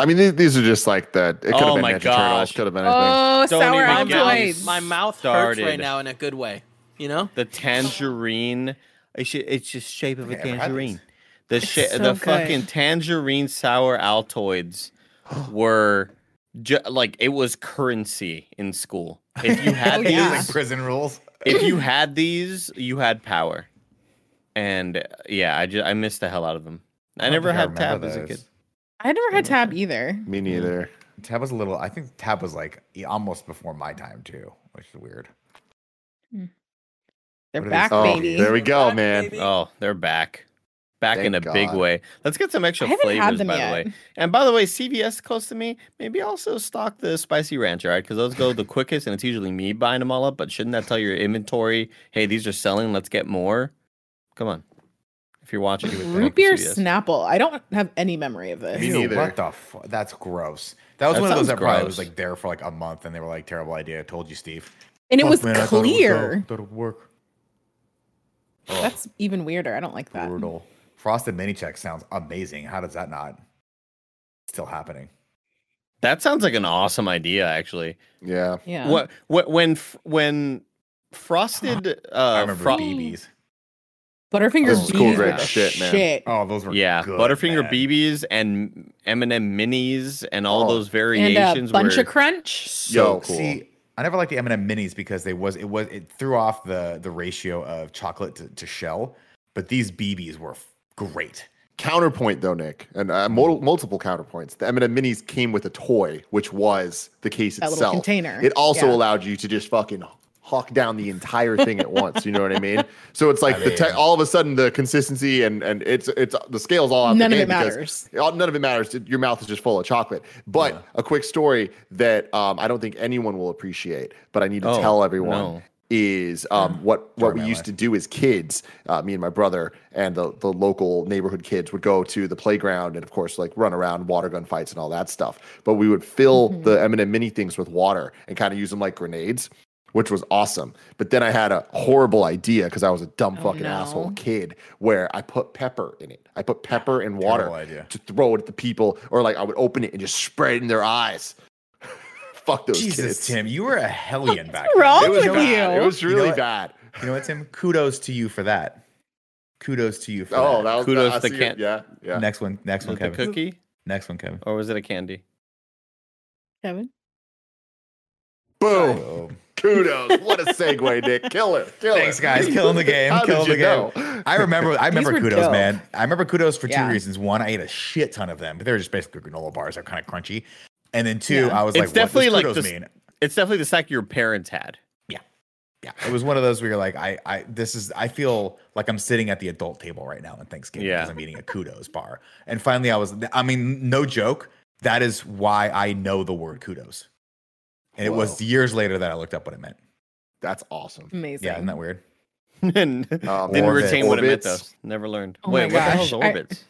I mean, these, these are just like that. It could Oh have been my Ninja Turtles. Could have been anything. Oh, Don't sour even My get mouth, Altoids. my mouth hurts right now in a good way. You know? The tangerine. It's ju- it's just shape of a Okay, I've had tangerine. The It's sha- so the good. fucking tangerine sour Altoids were ju- like it was currency in school. If you had Oh, these, yeah. Like prison rules. if you had these, you had power. And uh, yeah, I just I missed the hell out of them. I, don't never think I had tab remember as a kid. I never had tab either. Me mm. neither. Tab was a little. I think Tab was like almost before my time too, which is weird. Hmm. They're What are these back, called? Oh, baby. there we go, Back, man. baby. Oh, they're back. Back in a Thank big way. Let's get some extra I flavors, by yet. the way. And by the way, CVS close to me, maybe also stock the spicy ranch, all right? Because those go the quickest, and it's usually me buying them all up. But shouldn't that tell your inventory, hey, these are selling, let's get more? Come on. If you're watching, you would think Root beer CVS. Snapple. I don't have any memory of this. Me Ew, neither. What the fuck? That's gross. That was That one of those sounds that probably was like there for like a month, and they were like, "Terrible idea." I told you, Steve. And it Fuck, was man, I thought it would go- clear. Thought it would work. Oh, That's even weirder. I don't like that. brutal. Frosted mini check sounds amazing. How does that not still happening? That sounds like an awesome idea, actually. Yeah. Yeah. What, what when when frosted uh I remember fro- BBs. Butterfinger This is cool BBs grade were shit, man. shit. Oh, those were yeah, good, Butterfinger man. BBs and M&M minis and all Oh. those And variations a bunch were of crunch. So Yo, cool. see, I never liked the M&M minis because they was it was it threw off the the ratio of chocolate to, to shell, but these BBs were f- great. Counterpoint though, Nick, and uh, mul- multiple counterpoints. The M&M Minis came with a toy, which was the case That little itself. container. It also Yeah. allowed you to just fucking hawk down the entire thing at once. You know what I mean? So it's like I the te- all of a sudden the consistency and and it's it's the scales all out. None the of it matters. all- None of it matters. Your mouth is just full of chocolate. But Yeah. a quick story that um, I don't think anyone will appreciate, but I need to Oh, tell everyone no. is um, what what we used life. to do as kids. Uh, me and my brother and the the local neighborhood kids would go to the playground and of course like run around water gun fights and all that stuff. But we would fill Mm-hmm. the M&M mini things with water and kind of use them like grenades. Which was awesome, but then I had a horrible idea because I was a dumb Oh, fucking asshole kid. Where I put pepper in it. I put pepper and water idea. to throw it at the people, or like I would open it and just spray it in their eyes. Fuck those Jesus, kids. Tim, you were a hellion back What's wrong then. It was with bad. you? It was You know really what? bad. You know what, Tim? Kudos to you for that. Kudos to you for Oh, that. that was Kudos to see it. Kent. Yeah, yeah. Next one, next one, Was it Kevin. cookie Next one, Kevin. or was it a candy? Kevin. Boom. Kudos. What a segue, Nick. Killer. Killer. Thanks, guys. Killing the game. Killing the game. know? I remember. I remember kudos, dope. man. I remember kudos for Yeah. two reasons. One, I ate a shit ton of them, but they were just basically granola bars. They're kind of crunchy. And then two, Yeah. I was It's like, definitely what does kudos this- mean? It's definitely the snack your parents had. Yeah, Yeah. it was one of those where you're like, I, I, this is, I feel like I'm sitting at the adult table right now in Thanksgiving Yeah. because I'm eating a kudos bar. And finally, I was, I mean, no joke. That is why I know the word kudos. And it was years later that I looked up what it meant. That's awesome. Amazing. Yeah, isn't that weird? and Um, didn't Orbit. retain what it meant though. Never learned. Oh Wait, what the hell's gosh, I- Orbitz?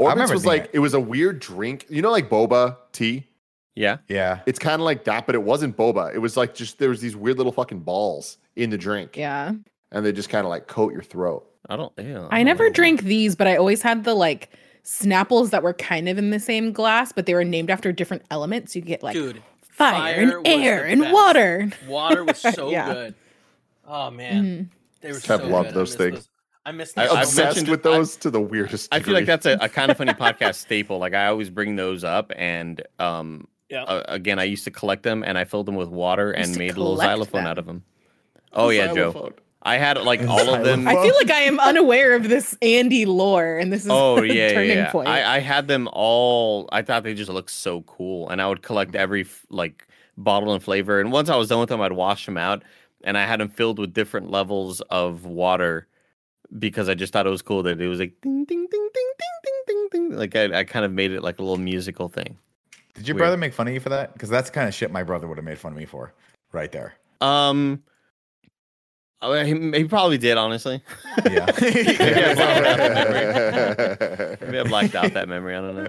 Orbitz was like it. it was a weird drink. You know, like boba tea. Yeah. Yeah. It's kind of like that, but it wasn't boba. It was like just there was these weird little fucking balls in the drink, Yeah. and they just kind of like coat your throat. I don't. Ew, I don't never know. drank these, but I always had the like Snapples that were kind of in the same glass, but they were named after different elements. You get like Dude, fire, fire and air and best. water. water was so Yeah. good. Oh man, Mhm. they were Kev so loved good. those I things. Those. I miss I- those. I've. Obsessed mentioned- with those to the weirdest. I feel like that's a, a kind of funny podcast staple. Like I always bring those up, and um, Yeah. uh, again, I used to collect them, and I filled them with water and made a little xylophone them. out of them. Oh yeah, Joe. Xylophone. I had like all of them. I feel like I am unaware of this Andy lore, and this is Oh a yeah, turning yeah. point. I, I had them all. I thought they just looked so cool, and I would collect every like bottle and flavor. And once I was done with them, I'd wash them out, and I had them filled with different levels of water because I just thought it was cool that it was like ding ding ding ding ding ding ding ding. Like I, I kind of made it like a little musical thing. Did your Weird. brother make fun of you for that? Because that's the kind of shit my brother would have made fun of me for, right there. Um, oh, he, he probably did honestly. Yeah. Maybe I blacked out that memory. I don't know.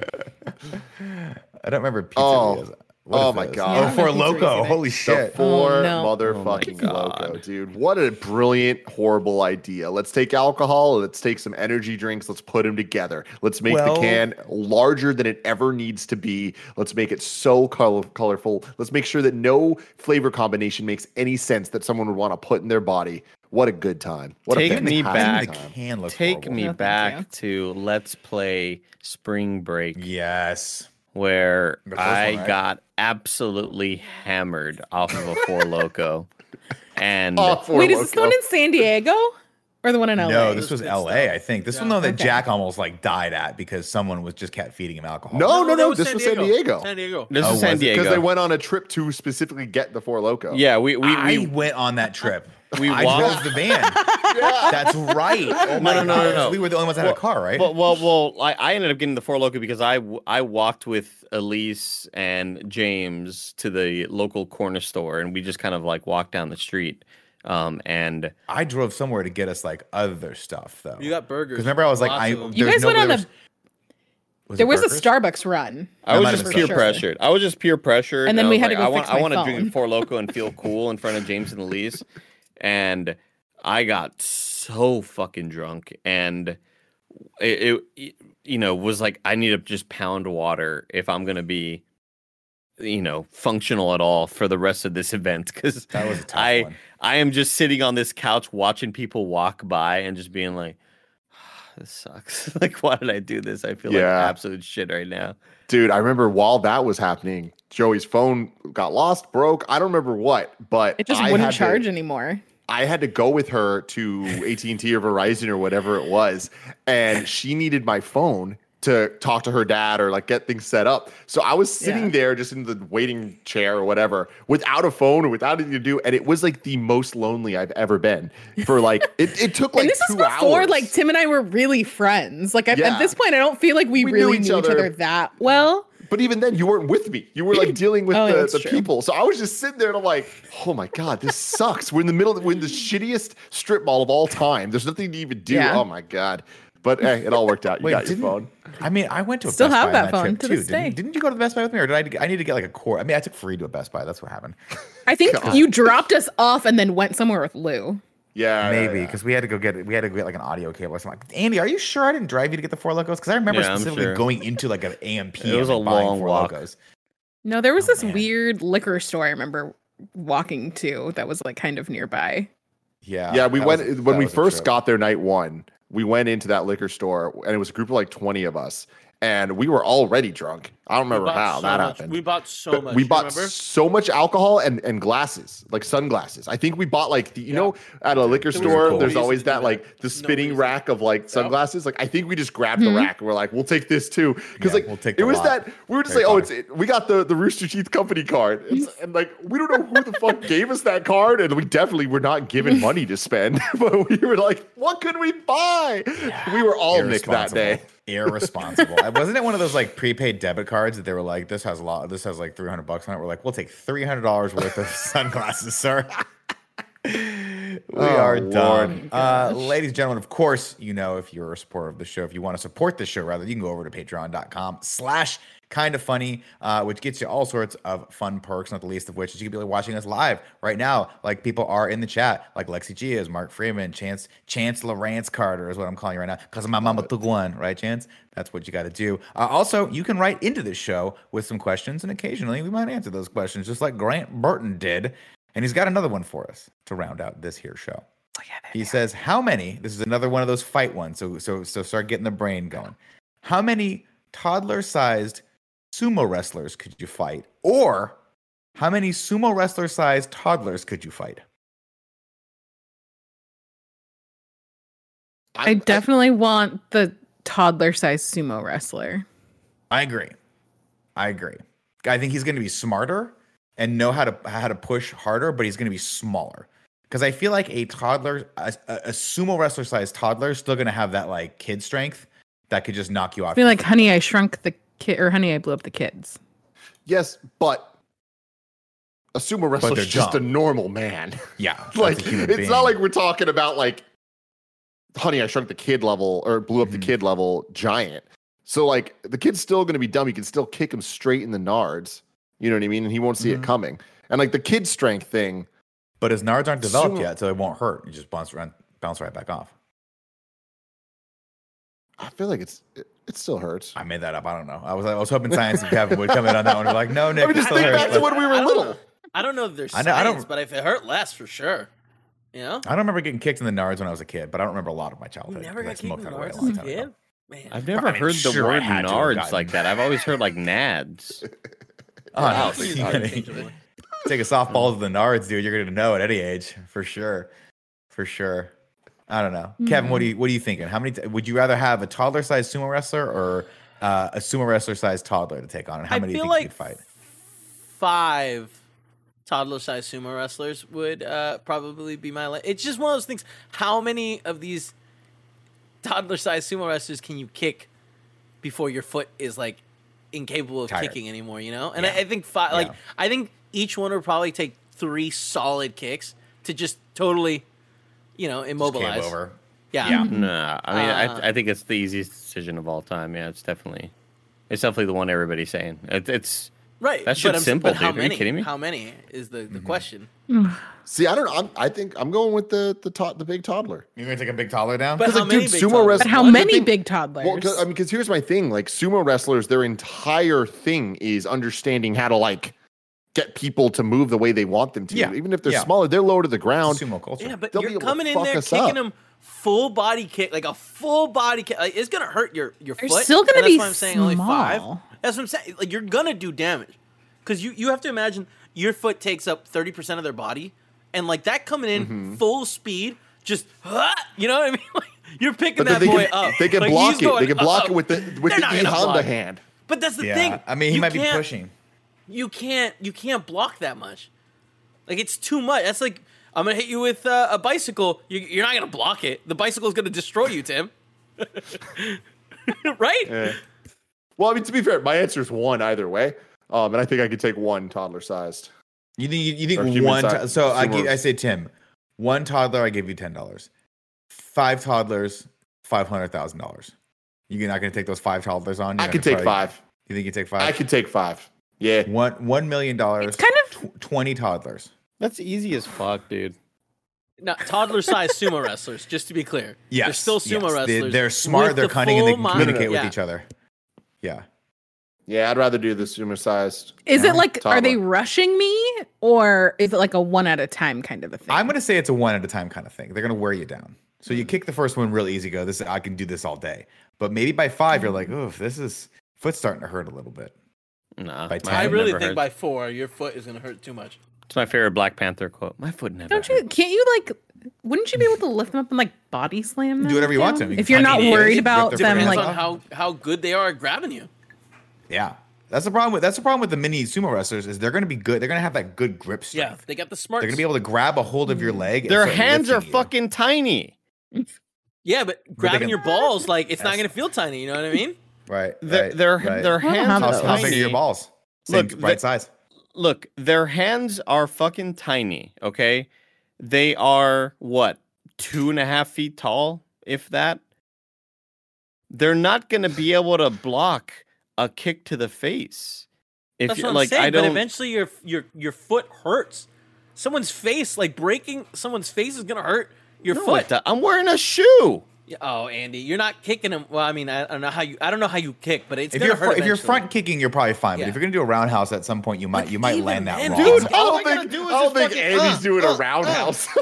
I don't remember pizza. Oh. videos. What Oh my? God. Yeah, Oh, Four Loco! pizza either. Holy The shit! four Oh, no. motherfucking Oh loco, dude. What a brilliant, horrible idea. Let's take alcohol, let's take some energy drinks, let's put them together. Let's make Well- the can larger than it ever needs to be. Let's make it so color- colorful. Let's make sure that no flavor combination makes any sense that someone would want to put in their body. What a good time. What Take a me back. The can Take horrible. me No, thank back to Let's Play Spring Break. Yes. Where I one, right? got absolutely hammered off of a four loco, and Oh, Four Wait, is this the one in San Diego or the one in LA? No, this This was L.A. stuff. I think this Yeah. one though that Okay. Jack almost like died at because someone was just kept feeding him alcohol. No, no, that no. This was San Diego. San Diego. this Oh, is San? Diego. Because they went on a trip to specifically get the Four Loco. yeah, we we, I we went on that trip. We I walked. drove the van. That's right. Oh my no, no, no, God. no. We were the only ones that had a car, right? Well, well, well I, I ended up getting the Four Loco because I, I walked with Elyse and James to the local corner store, and we just kind of like walked down the street. Um, and I drove somewhere to get us like other stuff though. You got burgers. because remember I was like, I of 'em. You there's guys went on there a- was- was there it was a? Starbucks run. I was just have peer been pressured. I was just peer pressured, And then I we was had to go I want, fix I my want to phone. drink Four Loco and feel cool in front of James and Elyse, and I got so fucking drunk, and it, it you know was like I need to just pound water if I'm gonna be you know functional at all for the rest of this event because That was a tough I one. I am just sitting on this couch watching people walk by and just being like. This sucks. like, why did I do this? I feel like absolute shit right now. Dude, I remember while that was happening, Joey's phone got lost, broke. I don't remember what, but It just I wouldn't had to- charge anymore. I had to go with her to AT&T or Verizon or whatever it was, and she needed my phone to talk to her dad or like get things set up. So I was sitting Yeah. there just in the waiting chair or whatever without a phone or without anything to do, and it was like the most lonely I've ever been. For like it, it took like and this two is before hours. like Tim and I were really friends. Like at, Yeah. at this point, I don't feel like we, We knew really each knew each other that well. But even then, you weren't with me. You were like dealing with Oh, the, the true. people. So I was just sitting there and I'm like, oh my God, this sucks. We're in the middle of we're in the shittiest strip mall of all time. There's nothing to even do. Yeah. Oh my God. But hey, it all worked out. You Wait, got your didn't- phone. I mean, I went to a Still Best have Buy on that phone trip to too. this didn't, day. didn't you go to the Best Buy with me, or did I? I need to get like a core. I mean, I took free to a Best Buy. That's what happened. I think you dropped us off and then went somewhere with Lou. Yeah. yeah, Maybe yeah. because we had to go get we had to get like an audio cable or something. Like, Andy, are you sure I didn't drive you to get the four locos? Because I remember Yeah, specifically sure. going into like an AMP. It was and a buying long Four walk. Locos. No, there was Oh, this man. weird liquor store I remember walking to that was like kind of nearby. Yeah, Yeah, we went was when we first trip. got there night one. We went into that liquor store and it was a group of like 20 of us. And we were already drunk. I don't remember how so that much- happened. We bought so But much. we bought remember? so much alcohol and, and glasses, like sunglasses. I think we bought like the, you know, at a liquor There store, no there's always that that. like the spinning reason. rack of like sunglasses. Like I think we just grabbed the hmm? rack and we're like, we'll take this too, because Yeah, like we'll take it was lot. that we were just Harry like, oh, it's it, we got the the Rooster Teeth company card, It's- and like we don't know who the fuck gave us that card, and we definitely were not given money to spend, but we were like, what could we buy? We were all Nick that day. Irresponsible. Wasn't it one of those like prepaid debit cards that they were like, this has a lot, this has like 300 bucks on it. We're like, we'll take $300 worth of sunglasses, sir. we Oh, are done. Uh, ladies and gentlemen, of course, you know, if you're a supporter of the show, if you want to support the show, rather, you can go over to patreon.com slash kind of funny, uh, which gets you all sorts of fun perks, not the least of which is you can be like, watching us live right now. Like people are in the chat, like Lexi G is, Mark Freeman, Chance, Chance Lawrence Carter is what I'm calling you right now. Because my mama took one, right, Chance? That's what you got to do. Uh, also, you can write into this show with some questions, and occasionally we might answer those questions, just like Grant Burton did. And he's got another one for us to round out this here show. He says, "How many?" This is another one of those fight ones. So so so start getting the brain going. How many toddler-sized sumo wrestlers could you fight, or how many sumo wrestler-sized toddlers could you fight? I definitely want the toddler sized sumo wrestler. I agree. I agree. I think he's going to be smarter and know how to how to push harder, but he's going to be smaller. Because I feel like a toddler, a, a a sumo wrestler sized toddler, is still going to have that like kid strength that could just knock you I off. feel like Honey, I Shrunk the Kid or Honey, I Blew Up the Kids. Yes, but a sumo wrestler is just a normal man. yeah, like it's being. not like we're talking about like honey i shrunk the kid level or blew up the Mhm. kid level giant so like the kid's still going to be dumb you can still kick him straight in the nards you know what i mean and he won't see Mhm. it coming and like the kid strength thing but his nards aren't developed Sumo- yet, so it won't hurt. You just bounce around, bounce right back off. i feel like it's it, it still hurts I made that up. I don't know. I was I was hoping Science and Kevin would come in on that one. and be like, no, Nick, I mean, it just still think hurts, back to when we were I little know. I don't know if there's I know- I don't- science, but if it hurt less, for sure. You know, I don't remember getting kicked in the nards when I was a kid, but I don't remember a lot of my childhood. never 'cause I got kicked in the that away a nards long as a kid. Man, I've never I mean, heard the sure, word had to have nards like that. I've always heard like nads. Oh, Yeah, no, it's pretty you gotta- interchangeable. take a softball to the Nards, dude. You're gonna know at any age, for sure, for sure. I don't know, Kevin. What do you what are you thinking? How many t- would you rather have a toddler sized sumo wrestler or uh, a sumo wrestler sized toddler to take on? And how I many do you think like you'd fight? five toddler sized sumo wrestlers would uh, probably be my. La- it's just one of those things. How many of these toddler sized sumo wrestlers can you kick before your foot is like incapable of Tired. kicking anymore? You know, and Yeah. I, I think five. Like Yeah. I think each one would probably take three solid kicks to just totally, you know, Just immobilize. came over. Yeah. Yeah. Nah, I mean, Uh, I, I think it's the easiest decision of all time. Yeah, it's definitely, it's definitely the one everybody's saying. It, it's Right. That but shit's I'm- simple, but how dude. Are you many? kidding me? How many is the, Mm-hmm. the question? See, I don't know. I'm, I think I'm going with the the to- the big toddler. You're gonna take a big toddler down? But Because, how like, many dude, big sumo toddlers? wrestling- But how many thing- big toddlers? Well, 'cause- I mean, because here's my thing: like sumo wrestlers, their entire thing is understanding how to like get people to move the way they want them to. Yeah, Even if they're yeah. smaller, they're lower to the ground. sumo culture. Yeah, but They'll you're coming in there kicking up. them full body kick, like a full body kick. Like, it's gonna hurt your your They're foot. still gonna and be that's why I'm saying only five. small. That's what I'm saying. Like you're gonna do damage because you you have to imagine your foot takes up thirty percent of their body, and like that coming in Mm-hmm. full speed, just you know what I mean? Like, you're picking But that boy can, up. they can Like, block it. They can block up. it with the with They're the E Honda hand. But that's the yeah. thing. I mean, he You might be pushing. You can't you can't block that much. Like it's too much. That's like I'm gonna hit you with uh, a bicycle. You, you're not gonna block it. The bicycle's gonna destroy you, Tim. right? Yeah. Well, I mean, to be fair, my answer is one either way. Um, and I think I could take one toddler sized. You think you, you think one? si- to- so I sumo- give, I say Tim, one toddler, I give you ten dollars. Five toddlers, five hundred thousand dollars. You're not going to take those five toddlers on. You're I could take try- five. You think you take five? I could take five. Yeah. One one million dollars. It's kind of tw- twenty toddlers. that's easy as fuck, dude. No, toddler-sized sumo wrestlers. Just to be clear, Yes, they're still sumo yes. Wrestlers. They're smart. They're the cunning, and they can mind- communicate with each other. Yeah. Yeah, I'd rather do the sumo sized. Is it like are they rushing me or is it like a one at a time kind of a thing? I'm going to say it's a one at a time kind of thing. They're going to wear you down. So you kick the first one real easy. Go. This I can do this all day. But maybe by five, you're like, oof, this is foot's starting to hurt a little bit. Nah, By ten. I really think hurts. by four, your foot is gonna hurt too much. It's my favorite Black Panther quote. My foot never. Don't you hurts. can't you like wouldn't you be able to lift them up and like body slam them? Do whatever you want to. You If you're not them, worried rip about them Depends like on how how good they are at grabbing you. Yeah. That's the problem with that's the problem with the mini sumo wrestlers is they're going to be good. They're going to have that good grip strength. Yeah, they got the smart. They're going to be able to grab a hold of your mm. leg. Their hands are you. fucking tiny. Yeah, but grabbing can- your balls, like it's not gonna feel tiny. You know what I mean? Right. Their right, their right. their I don't know hands how how, are those how big are your balls? Same Look, right the- size. Look, their hands are fucking tiny. Okay, they are what two and a half feet tall, if that. They're not gonna be able to block a kick to the face. If That's you what I'm like, saying. I But don't. eventually, your your your foot hurts. Someone's face, like breaking someone's face, is gonna hurt your No, foot. I'm wearing a shoe. Yeah, Oh, Andy, you're not kicking him. Well, I mean, I, I don't know how you. I don't know how you kick, but it's If you're hurt fr- if you're front kicking, you're probably fine. Yeah. But if you're gonna do a roundhouse at some point, you might But you might land that then, wrong. Dude, Dude, I all don't I think, do I is don't just think fucking, Andy's uh, doing uh, a uh. roundhouse.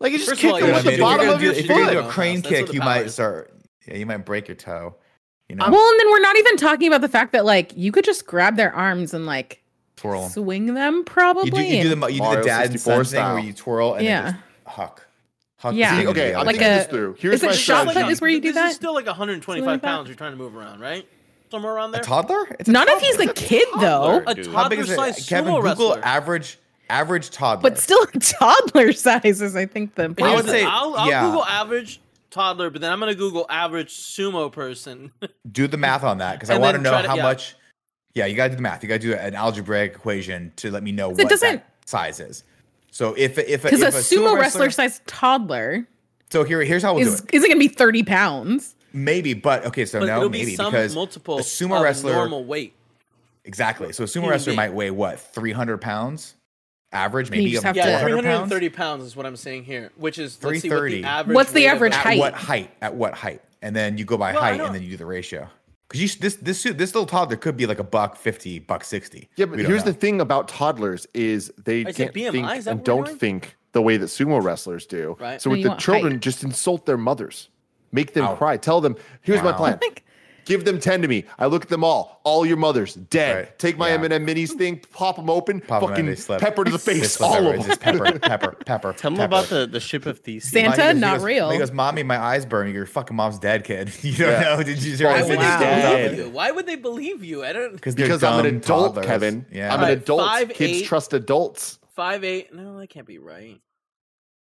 Like you just First kick all, them you're with I the mean, gonna if do- bottom of gonna your do, if you're gonna do a crane kick, you might is. start. Yeah, you might break your toe. You know, Well, and then we're not even talking about the fact that like you could just grab their arms and like twirl, swing them probably. You do you do the you do the dad and 64 son thing where you twirl and Yeah. then just huck. Huck Yeah. See, okay, I'm the Like other. thinking a- this through. Here's is it my shot put is where you do this that? is still like 125 like pounds you're trying to move around, right? Somewhere around there. a toddler? It's a Not if toddler. he's a kid though. A dude. How big is toddler-sized it? Kevin, sumo Google wrestler. average average toddler. But still toddler sizes, I think the I would say I'll, I'll yeah. Google average toddler, but then I'm gonna Google average sumo person. do the math on that because I want to know how yeah. much. Yeah, you got to do the math. You got to do an algebraic equation to let me know It what doesn't- that size is. So if if because if a sumo wrestler sized toddler so here here's how we'll is do it. isn't gonna be 30 pounds. Maybe, but okay, so but no, maybe be some because multiple a sumo wrestler normal weight. exactly. So a sumo wrestler being. might weigh what 300 pounds average, And you maybe just have Yeah, to- 400 pounds. 330 pounds is what I'm saying here, which is let's see what 330. the average. What's the average a- At height? what height? At what height? And then you go by Well, height, and then you do the ratio. Because you this this this little toddler could be like a buck fifty, buck sixty. Yeah, but here's know. the thing about toddlers is they I said can't BMI, think and don't doing? think the way that sumo wrestlers do. Right. So No, with the children, height. just insult their mothers, make them Ow. cry, tell them, "Here's my plan: Like Give them 10 to me. I look at them all. All your mothers, dead. Right. Take my Yeah. M&M minis thing, pop them open, Pop 'em and fucking they slip. pepper to the face, all everywhere. of them. Pepper, pepper, pepper. Tell them pepper. about the, the ship of Theseus. Santa, Mommy goes- he not goes- real. He goes, "Mommy, my eyes burn. Your fucking mom's dead, kid. You don't Yeah. know? Did you Why Why would would Wow. they Dead. believe you? Why would they believe you? I don't. Because Because I'm an adult, Kevin. Yeah. I'm an adult. five, Kids eight. trust adults. Five eight. No, that can't be right.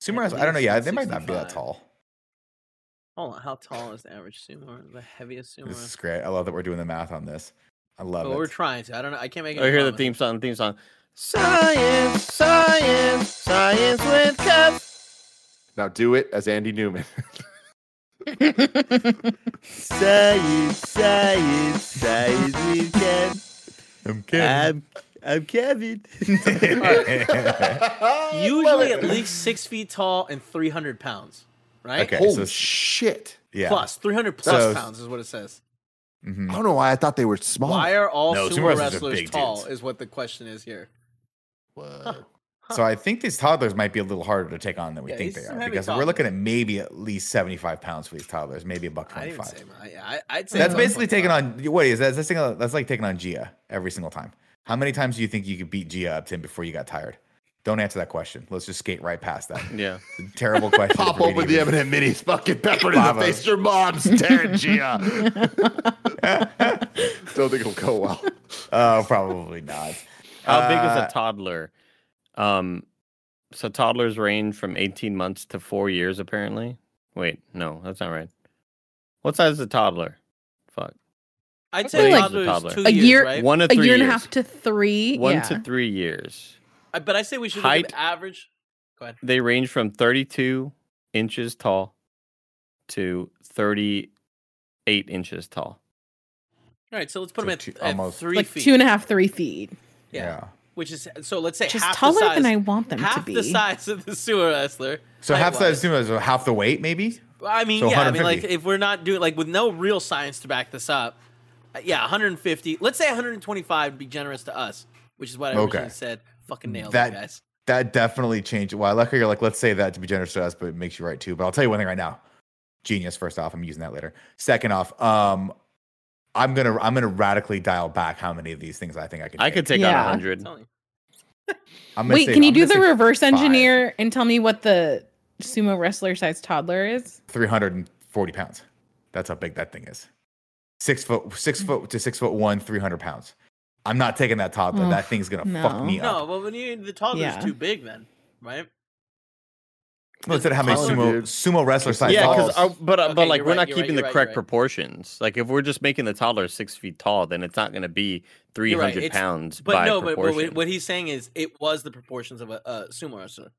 Sumo At I don't know. Yeah, they might not be that tall. Hold on. How tall is the average sumo? The heaviest sumo? This is great. I love that we're doing the math on this. I love Well, it. we're trying to. I don't know. I can't make it. Oh, hear the theme song. Theme song. Science, science, science with Kev. Now do it as Andy Newman. Science, science, science with Kev. I'm kidding. I'm Kevin. Usually at least six feet tall and three hundred pounds. Right. Okay. Holy so- shit. yeah. Plus three hundred plus So- pounds is what it says. Mhm. I don't know why I thought they were small. Why are all No, sumo sumo wrestlers wrestlers tall? dudes. Is what the question is here. What? So I think these toddlers might be a little harder to take on than we Yeah, think they are some are heavy because we're looking at maybe at least 75 pounds for these toddlers, maybe a buck 25. say. I, I, I'd say That's basically taking on what is that? That's, that's like taking on Gia every single time. How many times do you think you could beat Gia up Tim before you got tired? Don't answer that question. Let's just skate right past that. Yeah. It's a terrible question. Pop for open the even- M&M minis, fucking pepper in Five the face. Your mom's dead, Gia. Don't think it'll go well. Oh, probably not. How big is Uh, a toddler? Um, so toddlers range from 18 months to four years, apparently. Wait, no, that's not right. What size is a toddler? Fuck. I'd say like a toddler two A years, year- right? One to a three year and a half to three. One yeah. to three years. I- But I say we should look Height- at the average. Go ahead. They range from 32 inches tall to 38 inches tall. All right, so let's put So them at, two- at almost- three like feet. two and a half, three feet. yeah. yeah. which is so. Let's say Just half taller the size, than I want them half to be. the size of the sumo wrestler. So half height-wise. size sumo is half the weight, maybe. I mean, so yeah, I mean, like if we're not doing like with no real science to back this up, uh, yeah, 150. Let's say 125 would be generous to us, which is what I Okay. originally said. Fucking nailed That- it, guys. That definitely changed. Well, I like how you're like, let's say that to be generous to us, but it makes you right too. But I'll tell you one thing right now. Genius. First off, I'm using that later. Second off, um, I'm gonna I'm gonna radically dial back how many of these things I think I can. I could take Yeah. on 100. I'm gonna Wait, say- can you I'm do the reverse five. engineer and tell me what the sumo wrestler size toddler is? 340 pounds. That's how big that thing is. Six foot, six foot to six foot one, 300 pounds. I'm not taking that toddler. Ugh, that thing's gonna fuck me up. No, up. well, when you the toddler's Yeah. too big, then right? Let's say how many sumo dude. sumo wrestler size. Yeah, because but uh, Okay, but like we're right, not you're right, keeping the right, correct right. proportions. Like if we're just making the toddler six feet tall, then it's not going to be three hundred right, pounds But by no, but, but what he's saying is it was the proportions of a, a sumo wrestler.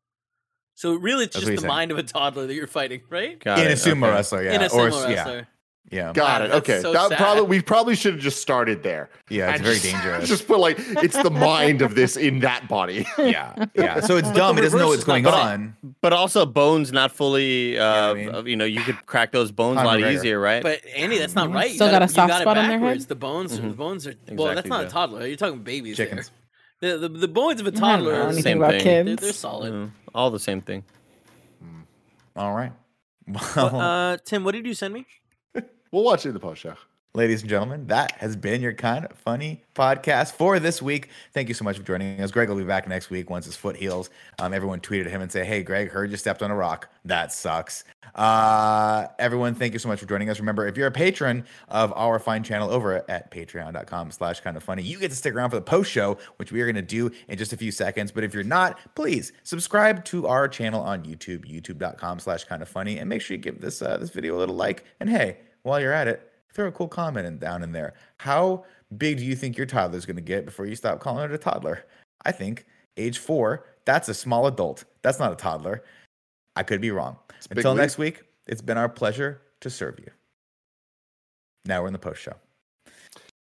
So really, it's That's just the saying. mind of a toddler that you're fighting, right? Got in a it, sumo okay. wrestler, yeah, In a or sumo yeah, wrestler. yeah, Got Wow, it. Okay. so that sad. probably we probably should have just started there. yeah. It's And very just- dangerous. Just put like it's the mind of this in that body. yeah, yeah. So it's dumb. It doesn't know what's going on. But also bones not fully. Uh, what I mean? You know, you could crack those bones a lot McGregor. easier, right? But Andy, that's not right. You Still got a soft it spot on their head? The bones, the Mhm. bones are well. That's Exactly, not a toddler. You're talking babies. there. Chickens. The, the the bones of a I don't toddler. are- anything Same about thing. They're, they're solid. Mm, all the same thing. All right. Well, uh, Tim, what did you send me? We'll watch it in the post show. ladies and gentlemen, that has been your kind of funny podcast for this week. Thank you so much for joining us. Greg will be back next week once his foot heals. Um, everyone tweeted him and say, "Hey, Greg, heard you stepped on a rock. That sucks." Uh, everyone, thank you so much for joining us. Remember, if you're a patron of our fine channel over at Patreon.com/slash Kind of Funny, you get to stick around for the post show, which we are going to do in just a few seconds. But if you're not, please subscribe to our channel on YouTube, YouTube.com/slash Kind of Funny, and make sure you give this uh, this video a little like. And hey, while you're at it throw a cool comment in, down in there. How big do you think your toddler's going to get before you stop calling it a toddler? I think age four, that's a small adult. That's not a toddler. I could be wrong. Until next week, it's been our pleasure to serve you. Now we're in the post show.